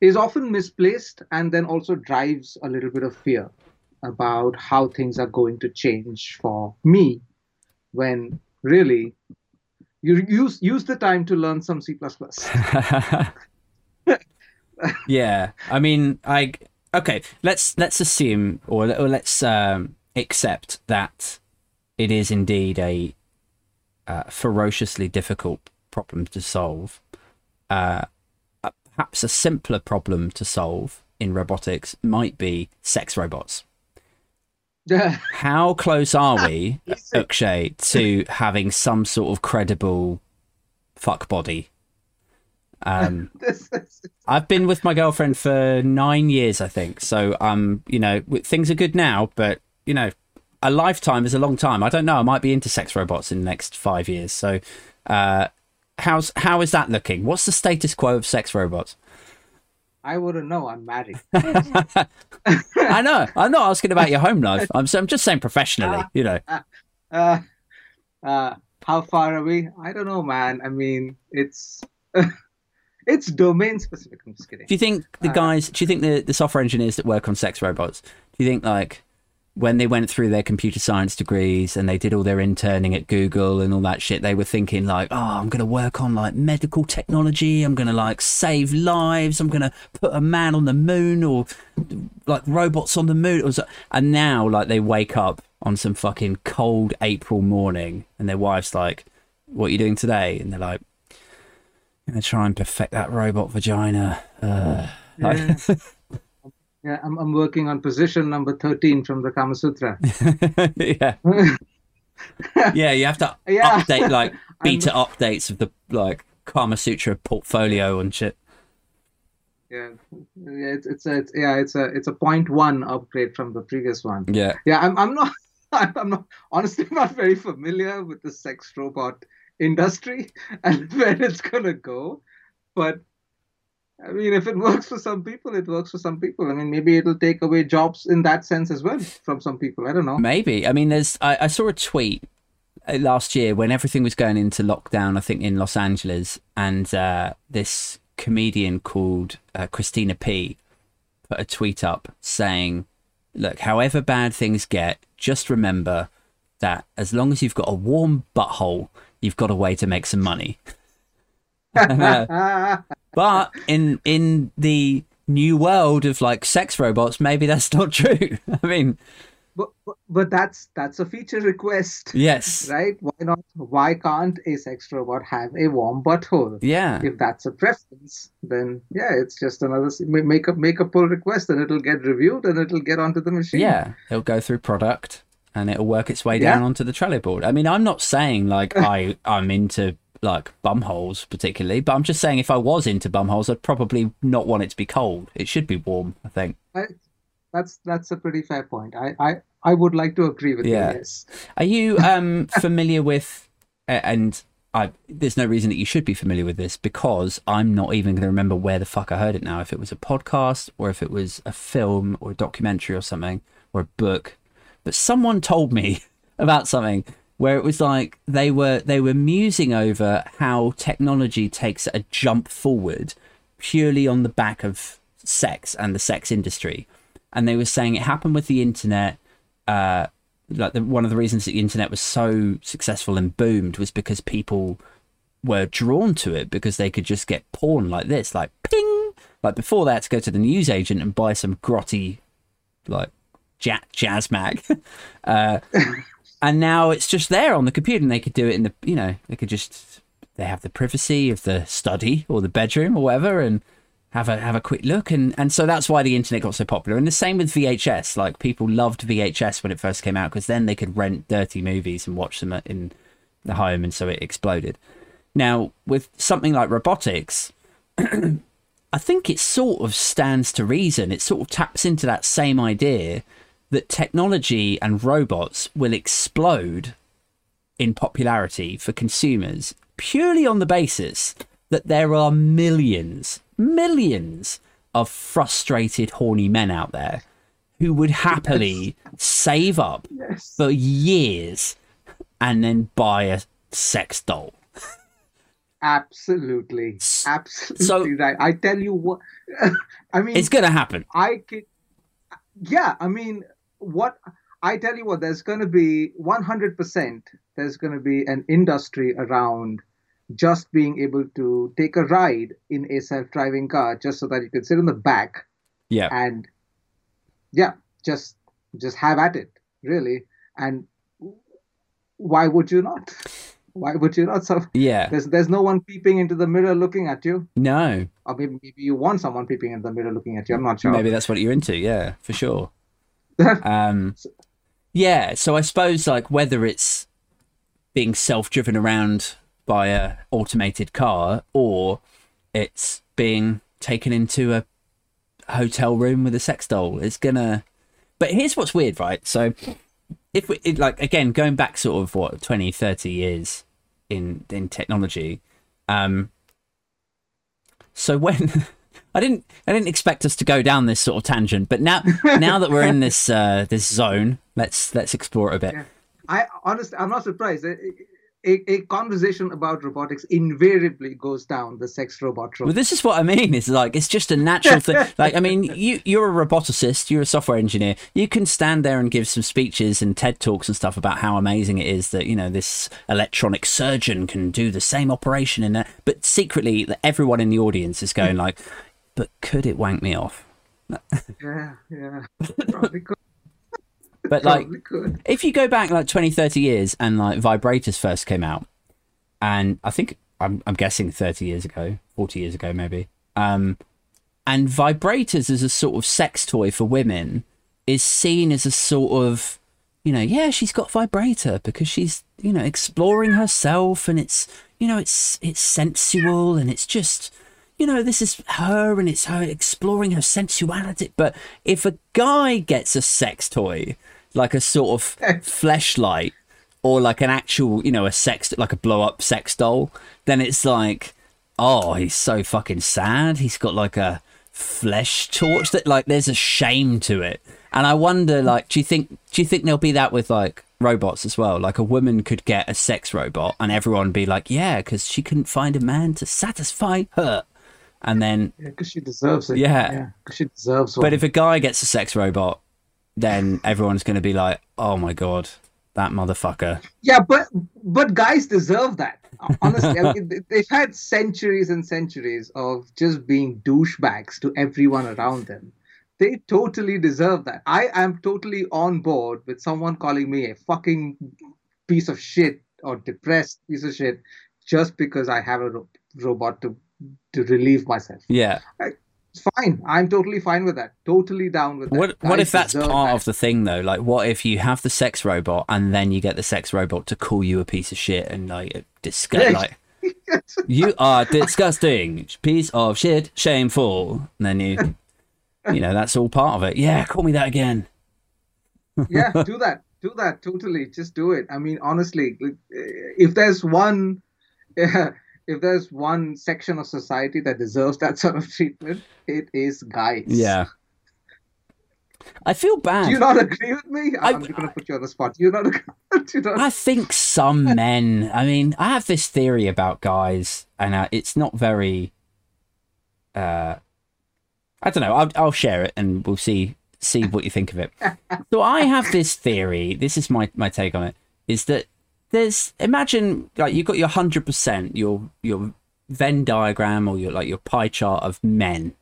is often misplaced and then also drives a little bit of fear about how things are going to change for me when really you use use the time to learn some C++. yeah. I mean, I okay. Let's let's assume or, or let's um, accept that it is indeed a uh, ferociously difficult problem to solve. Uh, perhaps a simpler problem to solve in robotics might be sex robots. How close are we, Akshay, to having some sort of credible fuck body? Um, I've been with my girlfriend for nine years, I think. So, um, you know, things are good now, but you know, a lifetime is a long time. I don't know. I might be into sex robots in the next five years. So, uh, how's how is that looking? What's the status quo of sex robots? I wouldn't know. I'm married. I know. I'm not asking about your home life. I'm I'm just saying professionally. You know. Uh, uh, how far are we? I don't know, man. I mean, it's it's domain specific. I'm just kidding. Do you think the Uh, guys? Do you think the the software engineers that work on sex robots? Do you think like when they went through their computer science degrees and they did all their interning at Google and all that shit, they were thinking like, oh, I'm gonna work on like medical technology. I'm gonna like save lives. I'm gonna put a man on the moon or like robots on the moon. And now like they wake up on some fucking cold April morning and their wife's like, "What are you doing today?" And they're like. I'm gonna try and perfect that robot vagina. Uh, Yeah. Yeah, I'm, I'm working on position number 13 from the Kama Sutra. yeah, yeah. You have to Yeah. update like I'm- beta updates of the like Kama Sutra portfolio and shit. Yeah, yeah, it's it's a it's, yeah, it's a it's a point one upgrade from the previous one. Yeah, Yeah, I'm I'm not I'm not honestly not very familiar with the sex robot industry and where it's gonna go, but I mean, if it works for some people, it works for some people. I mean, maybe it'll take away jobs in that sense as well from some people. I don't know. maybe. I mean, there's. I, I saw a tweet uh, last year when everything was going into lockdown. I think in Los Angeles, and uh, this comedian called uh, Christina P put a tweet up saying, "Look, however bad things get, just remember that as long as you've got a warm butthole, you've got a way to make some money." But in in the new world of like sex robots, maybe that's not true. I mean, but, but but that's that's a feature request, yes, right? Why not? Why can't a sex robot have a warm butthole? yeah, if that's a preference, then yeah, it's just another make a make a pull request and it'll get reviewed and it'll get onto the machine. yeah. It'll go through product and it'll work its way Yeah. down onto the Trello board. I mean, I'm not saying like I I'm into like bumholes particularly, but I'm just saying if I was into bumholes, I'd probably not want it to be cold. It should be warm. I think. That's that's a pretty fair point. I I, I would like to agree with Yeah. you. Yes. Are you um, familiar with? And I, there's no reason that you should be familiar with this because I'm not even going to remember where the fuck I heard it now. If it was a podcast or if it was a film or a documentary or something or a book, but someone told me about something where it was like they were they were musing over how technology takes a jump forward purely on the back of sex and the sex industry. And they were saying it happened with the internet uh like the, one of the reasons that the internet was so successful and boomed was because people were drawn to it because they could just get porn like this like ping. Like before had to go to the newsagent and buy some grotty like ja- jazz mag uh and now it's just there on the computer and they could do it in the you know they could just they have the privacy of the study or the bedroom or whatever and have a have a quick look. And and so that's why the internet got so popular. And the same with VHS like people loved VHS when it first came out because then they could rent dirty movies and watch them in the home and so it exploded. Now with something like robotics I think it sort of stands to reason. It sort of taps into that same idea that technology and robots will explode in popularity for consumers purely on the basis that there are millions, millions of frustrated, horny men out there who would happily save up Yes. for years and then buy a sex doll. Absolutely. Absolutely so- right. I tell you what. I mean, It's going to happen. I could, yeah, I mean, what I tell you what, there's going to be 100%, there's going to be an industry around just being able to take a ride in a self driving car just so that you can sit in the back Yeah. and, yeah, just just have at it, really. And why would you not? Why would you not? So Yeah. there's there's no one peeping into the mirror looking at you, No. or maybe, maybe you want someone peeping in the mirror looking at you. I'm not sure. Maybe that's what you're into. Yeah, for sure. um, yeah. So I suppose like whether it's being self-driven around by a automated car or it's being taken into a hotel room with a sex doll, it's gonna. But here's what's weird, right? So if we it, like again going back sort of what 20 30 years in in technology um so when I didn't I didn't expect us to go down this sort of tangent, but now now that we're in this uh, this zone, let's let's explore it a bit. Yeah. I honestly, I'm not surprised. A, a, a conversation about robotics invariably goes down the sex robot road. Well, this is what I mean. It's like it's just a natural thing. Like I mean, you you're a roboticist, you're a software engineer. You can stand there and give some speeches and TED talks and stuff about how amazing it is that you know this electronic surgeon can do the same operation in a. But secretly, everyone in the audience is going like, "But could it wank me off?" Yeah, yeah, probably could. But like, Probably could. if you go back like 20 30 years and like vibrators first came out and i think i'm, I'm guessing 30 years ago 40 years ago maybe um and vibrators as a sort of sex toy for women is seen as a sort of you know yeah she's got vibrator because she's you know exploring herself and it's you know it's it's sensual and it's just you know this is her and it's her exploring her sensuality but if a guy gets a sex toy like a sort of fleshlight or like an actual you know a sex like a blow up sex doll then it's like oh he's so fucking sad. He's got like a flesh torch that like there's a shame to it. And i wonder like do you think do you think there'll be that with like robots as well? Like a woman could get a sex robot and everyone be like yeah because she couldn't find a man to satisfy her and then Yeah, because she deserves it. Yeah. yeah, because she deserves one. but if a guy gets a sex robot then everyone's going to be like oh my god that motherfucker yeah, but but guys deserve that. Honestly, I mean, they- they've had centuries and centuries of just being douchebags to everyone around them. They totally deserve that. I am totally on board with someone calling me a fucking piece of shit or depressed piece of shit just because I have a ro- robot to to relieve myself. yeah It's fine. I'm totally fine with that. Totally down with that. What what if that's part that. of the thing though? Like, what if you have the sex robot and then you get the sex robot to call you a piece of shit and like disgust, like you are disgusting, piece of shit, shameful, and then you you know, that's all part of it. Yeah, call me that again. yeah, do that. Do that. Totally. Just do it. I mean, honestly, if there's one, if there's one section of society that deserves that sort of treatment, it is guys. Yeah. I feel bad. Do you not agree with me? I, am going to put you on the spot. Do you not agree? you not... I think some men. I mean, I have this theory about guys, and uh, it's not very. Uh, I don't know. I'll, I'll share it, and we'll see see what you think of it. so I have this theory. This is my my take on it. Is that there's imagine like you've got your hundred percent your your Venn diagram or your like your pie chart of men,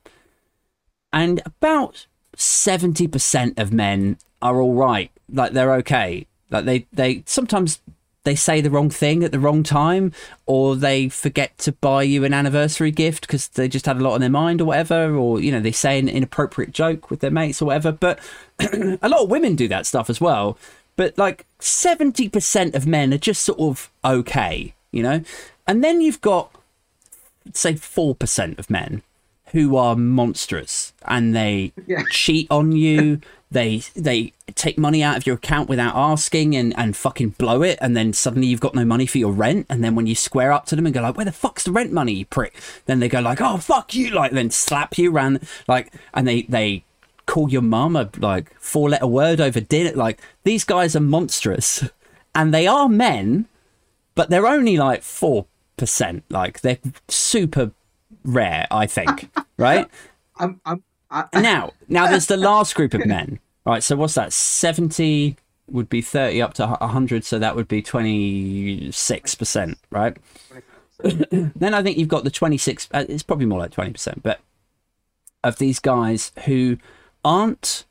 and about seventy percent of men are all right. Like they're okay. Like they they sometimes they say the wrong thing at the wrong time, or they forget to buy you an anniversary gift because they just had a lot on their mind or whatever, or you know they say an inappropriate joke with their mates or whatever. But a lot of women do that stuff as well. But like seventy percent of men are just sort of okay, you know, and then you've got say four percent of men who are monstrous and they yeah. cheat on you. they they take money out of your account without asking and, and fucking blow it, and then suddenly you've got no money for your rent. And then when you square up to them and go like, "Where the fuck's the rent money, you prick?" Then they go like, "Oh fuck you!" Like then slap you around like, and they they call your mum a like four letter word over dinner. Like these guys are monstrous, and they are men, but they're only like four percent. Like they're super rare, I think, right? I'm, I'm, I... now, now there's the last group of men, right? So what's that? Seventy would be thirty up to hundred, so that would be twenty six percent, right? then I think you've got the twenty six. Uh, it's probably more like twenty percent, but of these guys who aren't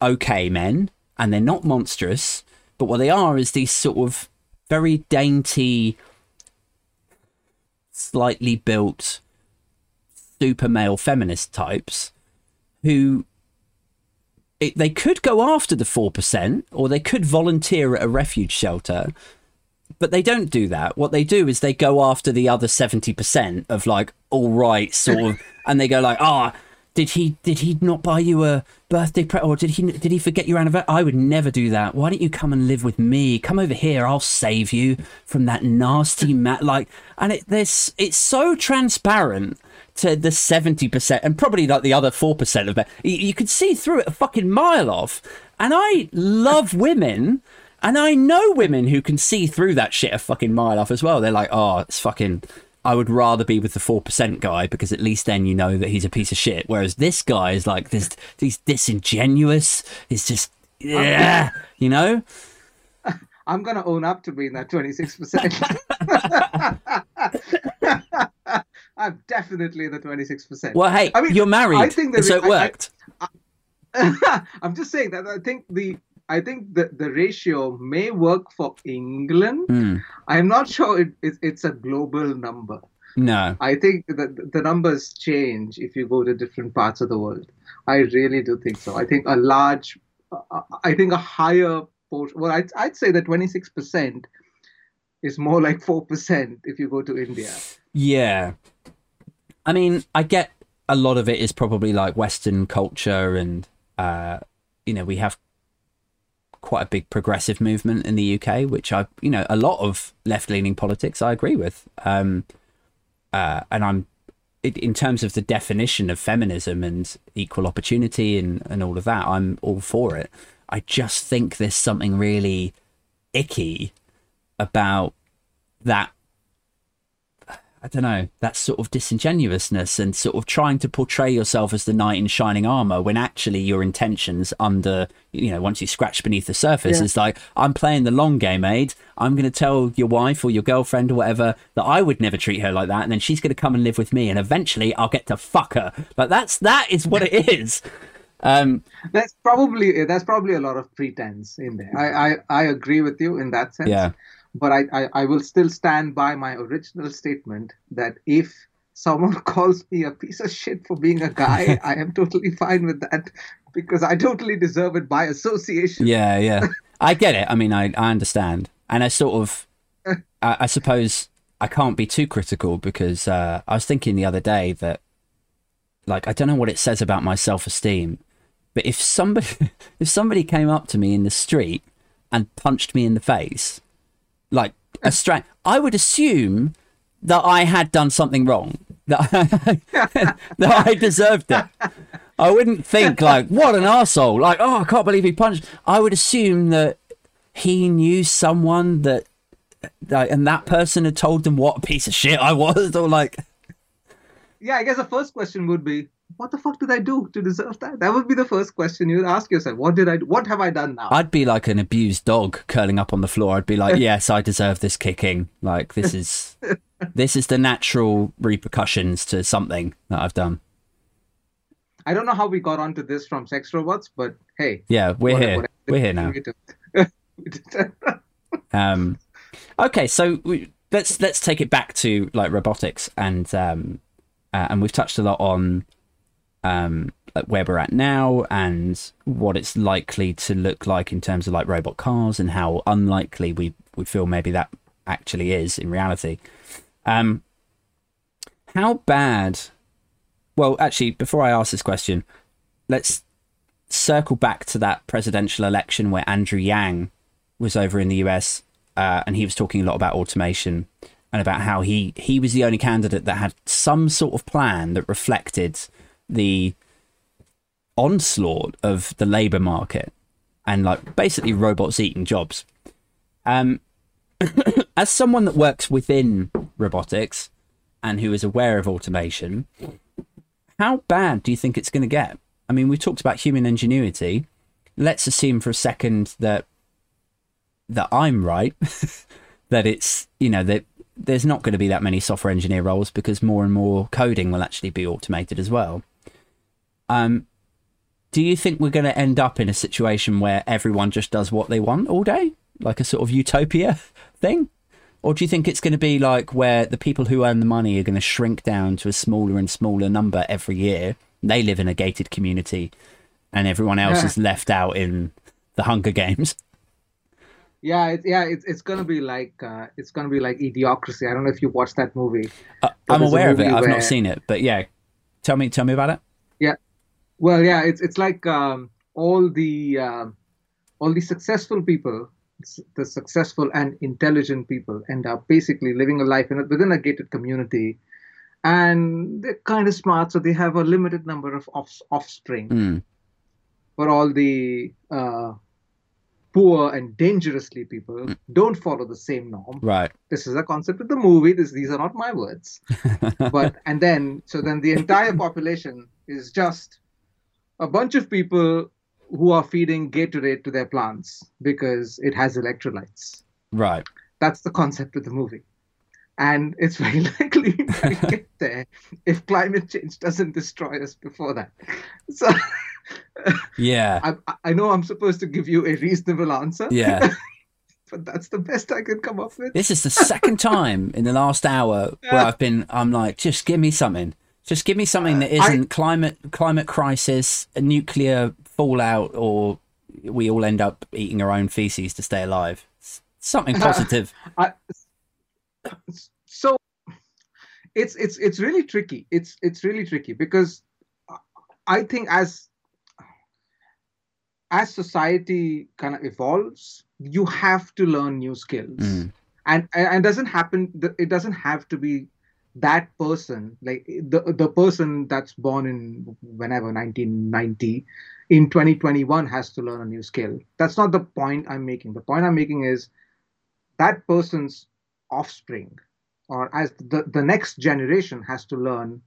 okay men and they're not monstrous, but what they are is these sort of very dainty, slightly built super male feminist types who it, they could go after the 4% or they could volunteer at a refuge shelter but they don't do that. What they do is they go after the other 70% of like all right sort of and they go like ah oh, did he did he not buy you a birthday present or did he did he forget your anniversary i would never do that why don't you come and live with me come over here i'll save you from that nasty mat like and it this it's so transparent to the 70% and probably like the other 4% of it. You, you could see through it a fucking mile off. And I love women. And I know women who can see through that shit a fucking mile off as well. They're like, oh, it's fucking. I would rather be with the 4% guy because at least then you know that he's a piece of shit. Whereas this guy is like, this, he's disingenuous. He's just, yeah, you know? I'm going to own up to being that 26%. I'm definitely the 26%. Well, hey, I mean, you're married, I think so it worked. I, am just saying that I think the I think the, the ratio may work for England. Mm. I'm not sure it, it, it's a global number. No. I think that the numbers change if you go to different parts of the world. I really do think so. I think a large, uh, I think a higher portion, well, I'd, I'd say that 26% is more like 4% if you go to India. Yeah. I mean, I get a lot of it is probably like Western culture, and uh, you know, we have quite a big progressive movement in the UK, which I, you know, a lot of left-leaning politics I agree with. Um, uh, and I'm, in terms of the definition of feminism and equal opportunity and, and all of that, I'm all for it. I just think there's something really icky about that I don't know, that sort of disingenuousness and sort of trying to portray yourself as the knight in shining armor when actually your intentions under, you know, once you scratch beneath the surface yeah. is like, I'm playing the long game, mate. I'm going to tell your wife or your girlfriend or whatever that I would never treat her like that. And then she's going to come and live with me. And eventually I'll get to fuck her. Like that's, that is what it is. Um, that's probably, that's probably a lot of pretense in there. I, I, I agree with you in that sense. Yeah but I, I, I will still stand by my original statement that if someone calls me a piece of shit for being a guy, I am totally fine with that because I totally deserve it by association. Yeah, yeah. I get it. I mean, I, I understand. And I sort of, I, I suppose I can't be too critical because uh, I was thinking the other day that like I don't know what it says about my self-esteem, but if somebody if somebody came up to me in the street and punched me in the face, like a straight, I would assume that I had done something wrong, that I, that I deserved it. I wouldn't think like, what an asshole! Like, oh, I can't believe he punched. I would assume that he knew someone that, that and that person had told them what a piece of shit I was, or like, Yeah, I guess the first question would be, what the fuck did I do to deserve that? That would be the first question you'd ask yourself. What did I do? What have I done now? I'd be like an abused dog curling up on the floor. I'd be like, yes, I deserve this kicking. Like this is this is the natural repercussions to something that I've done. I don't know how we got onto this from sex robots, but hey, Yeah, we're here. We're here now. We did- we did- Um, okay, so we, let's let's take it back to like robotics and um, uh, and we've touched a lot on um, where we're at now and what it's likely to look like in terms of like robot cars and how unlikely we we feel maybe that actually is in reality. Um, how bad? Well, actually, before I ask this question, let's circle back to that presidential election where Andrew Yang was over in the US, uh, and he was talking a lot about automation and about how he he was the only candidate that had some sort of plan that reflected the onslaught of the labor market and like basically robots eating jobs. Um, as someone that works within robotics and who is aware of automation, how bad do you think it's going to get? I mean, we talked about human ingenuity. Let's assume for a second that that I'm right, that it's you know that there's not going to be that many software engineer roles because more and more coding will actually be automated as well. Um, do you think we're going to end up in a situation where everyone just does what they want all day, like a sort of utopia thing? Or do you think it's going to be like where the people who earn the money are going to shrink down to a smaller and smaller number every year? They live in a gated community, and everyone else Yeah. is left out in the Hunger Games. yeah, it's yeah, it's it's gonna be like uh, it's gonna be like Idiocracy. I don't know if you watched that movie. Uh, I'm aware of it. I've where- not seen it, but yeah, tell me, tell me about it. Well, yeah, it's it's like um, all the um, all the successful people, the successful and intelligent people, end up basically living a life in a, within a gated community, and they're kind of smart, so they have a limited number of off, offspring. Mm, But all the uh, poor and dangerously people don't follow the same norm. right. This is a concept of the movie. This these are not my words. but and then so then the entire population is just a bunch of people who are feeding Gatorade to their plants because it has electrolytes. right. That's the concept of the movie. And it's very likely to get there if climate change doesn't destroy us before that. So Yeah. I, I know I'm supposed to give you a reasonable answer, Yeah. but that's the best I could come up with. This is the second time in the last hour where I've been. I'm like, just give me something. Just give me something that isn't climate climate crisis, a nuclear fallout, or we all end up eating our own feces to stay alive. Something positive. I, so it's it's it's really tricky. It's it's really tricky because I think as as society kind of evolves, you have to learn new skills, Mm. and and doesn't happen. It doesn't have to be that person like the the person that's born in whenever 1990 in 2021 has to learn a new skill. That's not the point i'm making. The point i'm making is that person's offspring or as the, the next generation has to learn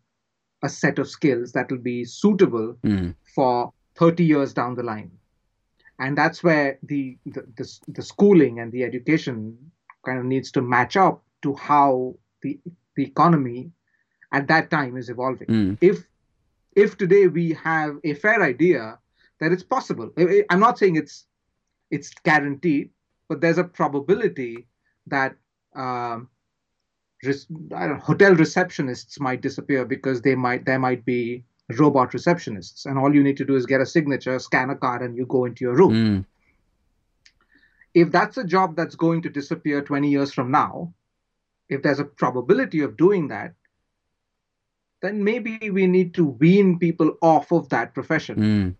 a set of skills that will be suitable Mm. for 30 years down the line. And that's where the the, the, the schooling and the education kind of needs to match up to how the the economy at that time is evolving Mm. if if today we have a fair idea that it's possible i'm not saying it's it's guaranteed but there's a probability that um, know, hotel receptionists might disappear because they might there might be robot receptionists and all you need to do is get a signature scan a card and you go into your room Mm. if that's a job that's going to disappear 20 years from now, if there's a probability of doing that, then maybe we need to wean people off of that profession. Mm.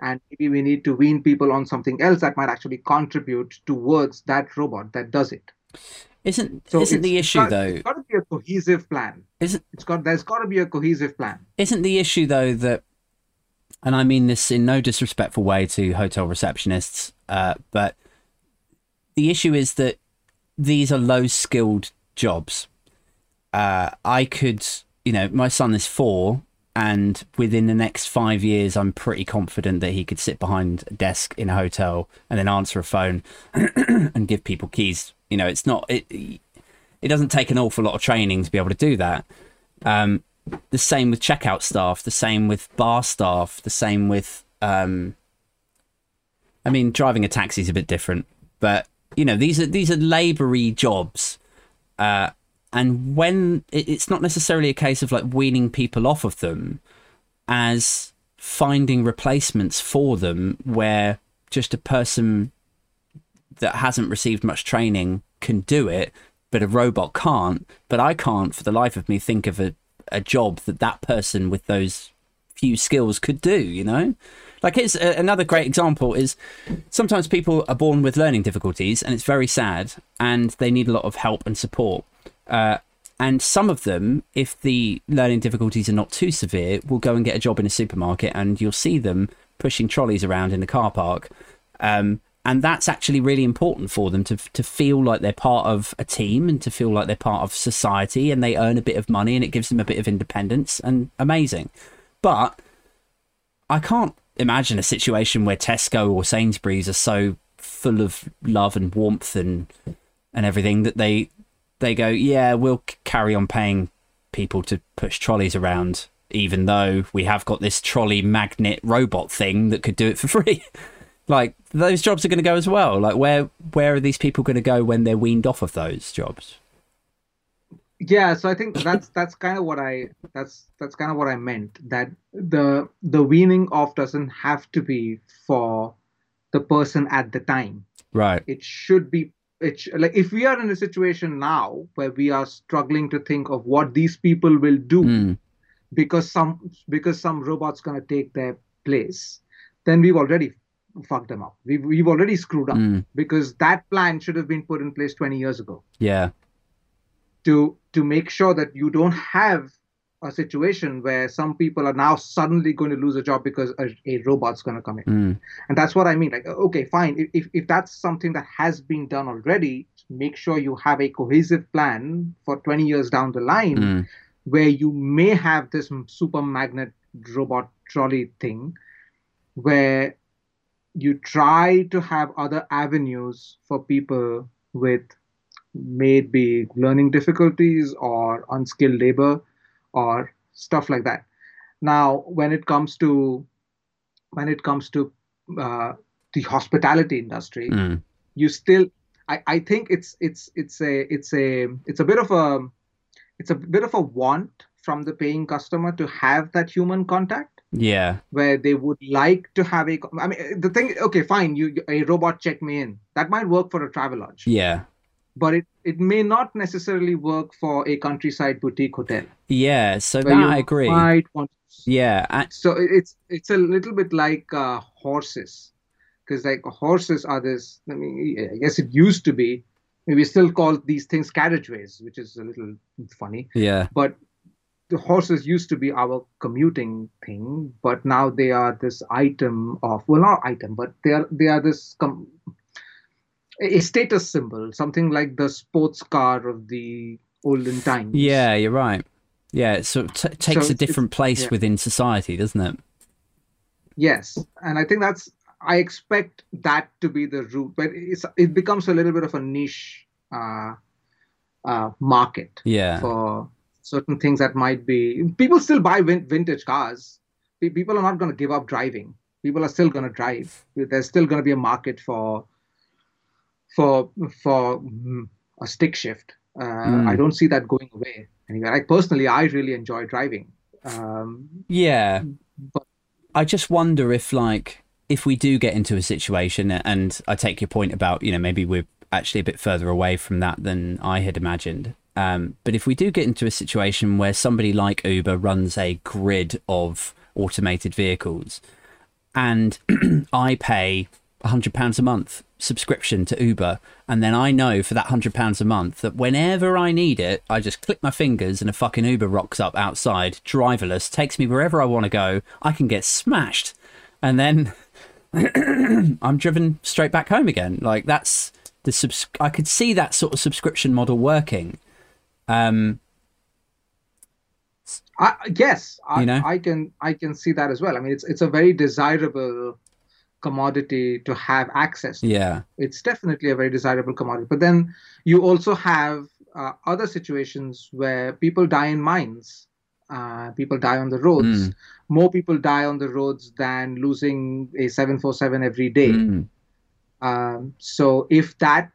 And maybe we need to wean people on something else that might actually contribute towards that robot that does it. Isn't So isn't the issue got- though? It's got to be a cohesive plan. Isn't It's got there's got to be a cohesive plan. isn't the issue though that and i mean this in no disrespectful way to hotel receptionists uh, but the issue is that these are low skilled jobs uh, i could you know my son is four and within the next five years i'm pretty confident that he could sit behind a desk in a hotel and then answer a phone and give people keys you know it's not it it doesn't take an awful lot of training to be able to do that um, the same with checkout staff, the same with bar staff, the same with um I mean driving a taxi is a bit different, but you know, these are these are labory jobs. Uh and when it, it's not necessarily a case of like weaning people off of them as finding replacements for them where just a person that hasn't received much training can do it but a robot can't. But i can't for the life of me think of a, a job that that person with those few skills could do you know like it's a, another great example is sometimes people are born with learning difficulties and it's very sad and they need a lot of help and support. Uh, and some of them if the learning difficulties are not too severe will go and get a job in a supermarket and you'll see them pushing trolleys around in the car park. Um, and that's actually really important for them to to feel like they're part of a team and to feel like they're part of society and they earn a bit of money and it gives them a bit of independence and amazing. But I can't imagine a situation where Tesco or Sainsbury's are so full of love and warmth and and everything that they they go, yeah, we'll carry on paying people to push trolleys around, even though we have got this trolley magnet robot thing that could do it for free. like those jobs are going to go as well. Like where where are these people going to go when they're weaned off of those jobs? Yeah, so I think that's that's kind of what I that's that's kind of what I meant that the the weaning off doesn't have to be for the person at the time. Right. It should be it sh- like if we are in a situation now where we are struggling to think of what these people will do Mm. because some because some robot's going to take their place, then we've already fucked them up. We've we've already screwed up Mm. because that plan should have been put in place 20 years ago Yeah. To to make sure that you don't have a situation where some people are now suddenly going to lose a job because a, a robot's going to come in Mm. and that's what i mean like okay fine if, if that's something that has been done already make sure you have a cohesive plan for 20 years down the line Mm. where you may have this super magnet robot trolley thing where you try to have other avenues for people with maybe learning difficulties or unskilled labor or stuff like that now when it comes to when it comes to uh, the hospitality industry Mm. you still I, I think it's it's it's a it's a it's a bit of a it's a bit of a want from the paying customer to have that human contact Yeah. where they would like to have a i mean the thing okay fine you a robot check me in that might work for a travel lodge Yeah. But it it may not necessarily work for a countryside boutique hotel Yeah. So that I agree. want Yeah. I, so it's it's a little bit like uh, horses because like horses are this i mean i guess it used to be we still call these things carriageways which is a little funny yeah. but the horses used to be our commuting thing but now they are this item of well not item but they are they are this com- a status symbol something like the sports car of the olden times Yeah. You're right. Yeah. It sort of t- takes So a different place yeah. within society, doesn't it? yes and i think that's i expect that to be the route but it's it becomes a little bit of a niche uh, uh, market Yeah. for certain things that might be people still buy vin- vintage cars people are not going to give up driving people are still going to drive there's still going to be a market for for for mm, a stick shift uh, Mm. i don't see that going away anyway like personally i really enjoy driving um, Yeah. but I just wonder if, like, if we do get into a situation, and I take your point about, you know, maybe we're actually a bit further away from that than I had imagined. Um, but if we do get into a situation where somebody like Uber runs a grid of automated vehicles, and I pay hundred pounds a month subscription to Uber, and then I know for that hundred pounds a month that whenever I need it, I just click my fingers and a fucking Uber rocks up outside, driverless, takes me wherever I want to go. I can get smashed, and then I'm driven straight back home again. Like that's the subs. I could see that sort of subscription model working. Um, I, yes, I, You know? I can I can see that as well. I mean, it's it's a very desirable commodity to have access to. yeah, It's definitely a very desirable commodity. But then you also have uh, other situations where people die in mines. Uh, people die on the roads. Mm. More people die on the roads than losing a 747 every day. Mm. Um, so if that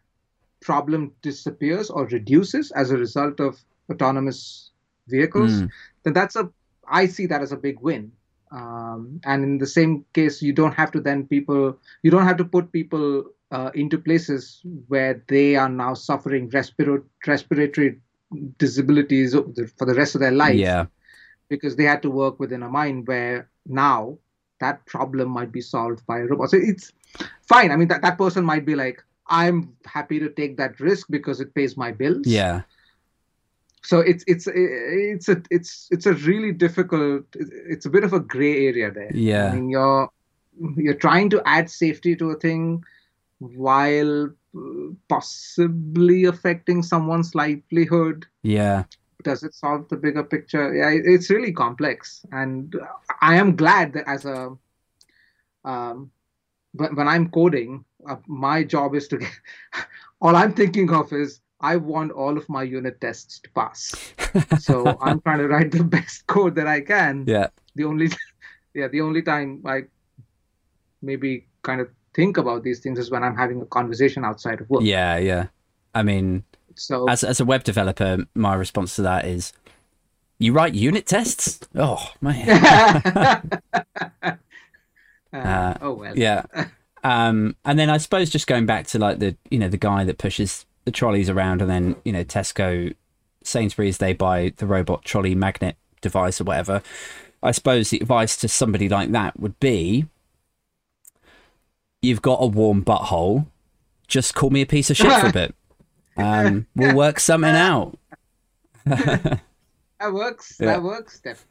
problem disappears or reduces as a result of autonomous vehicles, Mm. then that's a I see that as a big win. Um, and in the same case, you don't have to then people you don't have to put people uh, into places where they are now suffering respiro- respiratory disabilities for the rest of their life yeah, because they had to work within a mine where now that problem might be solved by a robot. So it's fine. I mean, that, that person might be like, I'm happy to take that risk because it pays my bills. yeah, So it's it's it's a it's it's a really difficult. It's a bit of a gray area there. Yeah. I mean, you're you're trying to add safety to a thing while possibly affecting someone's livelihood yeah, does it solve the bigger picture yeah it's really complex and i am glad that as a um when, when i'm coding uh, my job is to get all i'm thinking of is i want all of my unit tests to pass so i'm trying to write the best code that i can yeah, the only yeah the only time i maybe kind of think about these things is when i'm having a conversation outside of work yeah, yeah. I mean, so as as a web developer, my response to that is, you write unit tests? Oh man, Uh, oh well yeah. Um, and then I suppose just going back to like the you know the guy that pushes the trolleys around, and then you know Tesco, Sainsbury's they buy the robot trolley magnet device or whatever. I suppose the advice to somebody like that would be, you've got a warm butthole, just call me a piece of shit for a bit. Um, we'll work something out. That works. Yeah. That works. Definitely.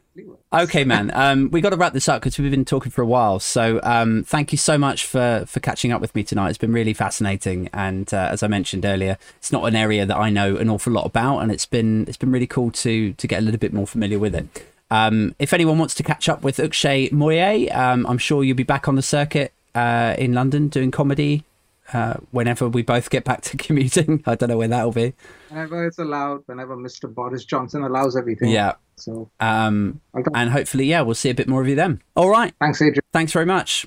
Okay, man. Um, we got to wrap this up because we've been talking for a while. So, um, thank you so much for for catching up with me tonight. It's been really fascinating, and uh, as I mentioned earlier, it's not an area that I know an awful lot about, and it's been it's been really cool to to get a little bit more familiar with it. Um, if anyone wants to catch up with Ukshay Moye, um, I'm sure you'll be back on the circuit uh, in London doing comedy uh, whenever we both get back to commuting. I don't know when that'll be. Whenever it's allowed, whenever Mr. Boris Johnson allows everything. Yeah. So Um, and hopefully, yeah, we'll see a bit more of you then. All right. thanks, Adrian. Thanks very much.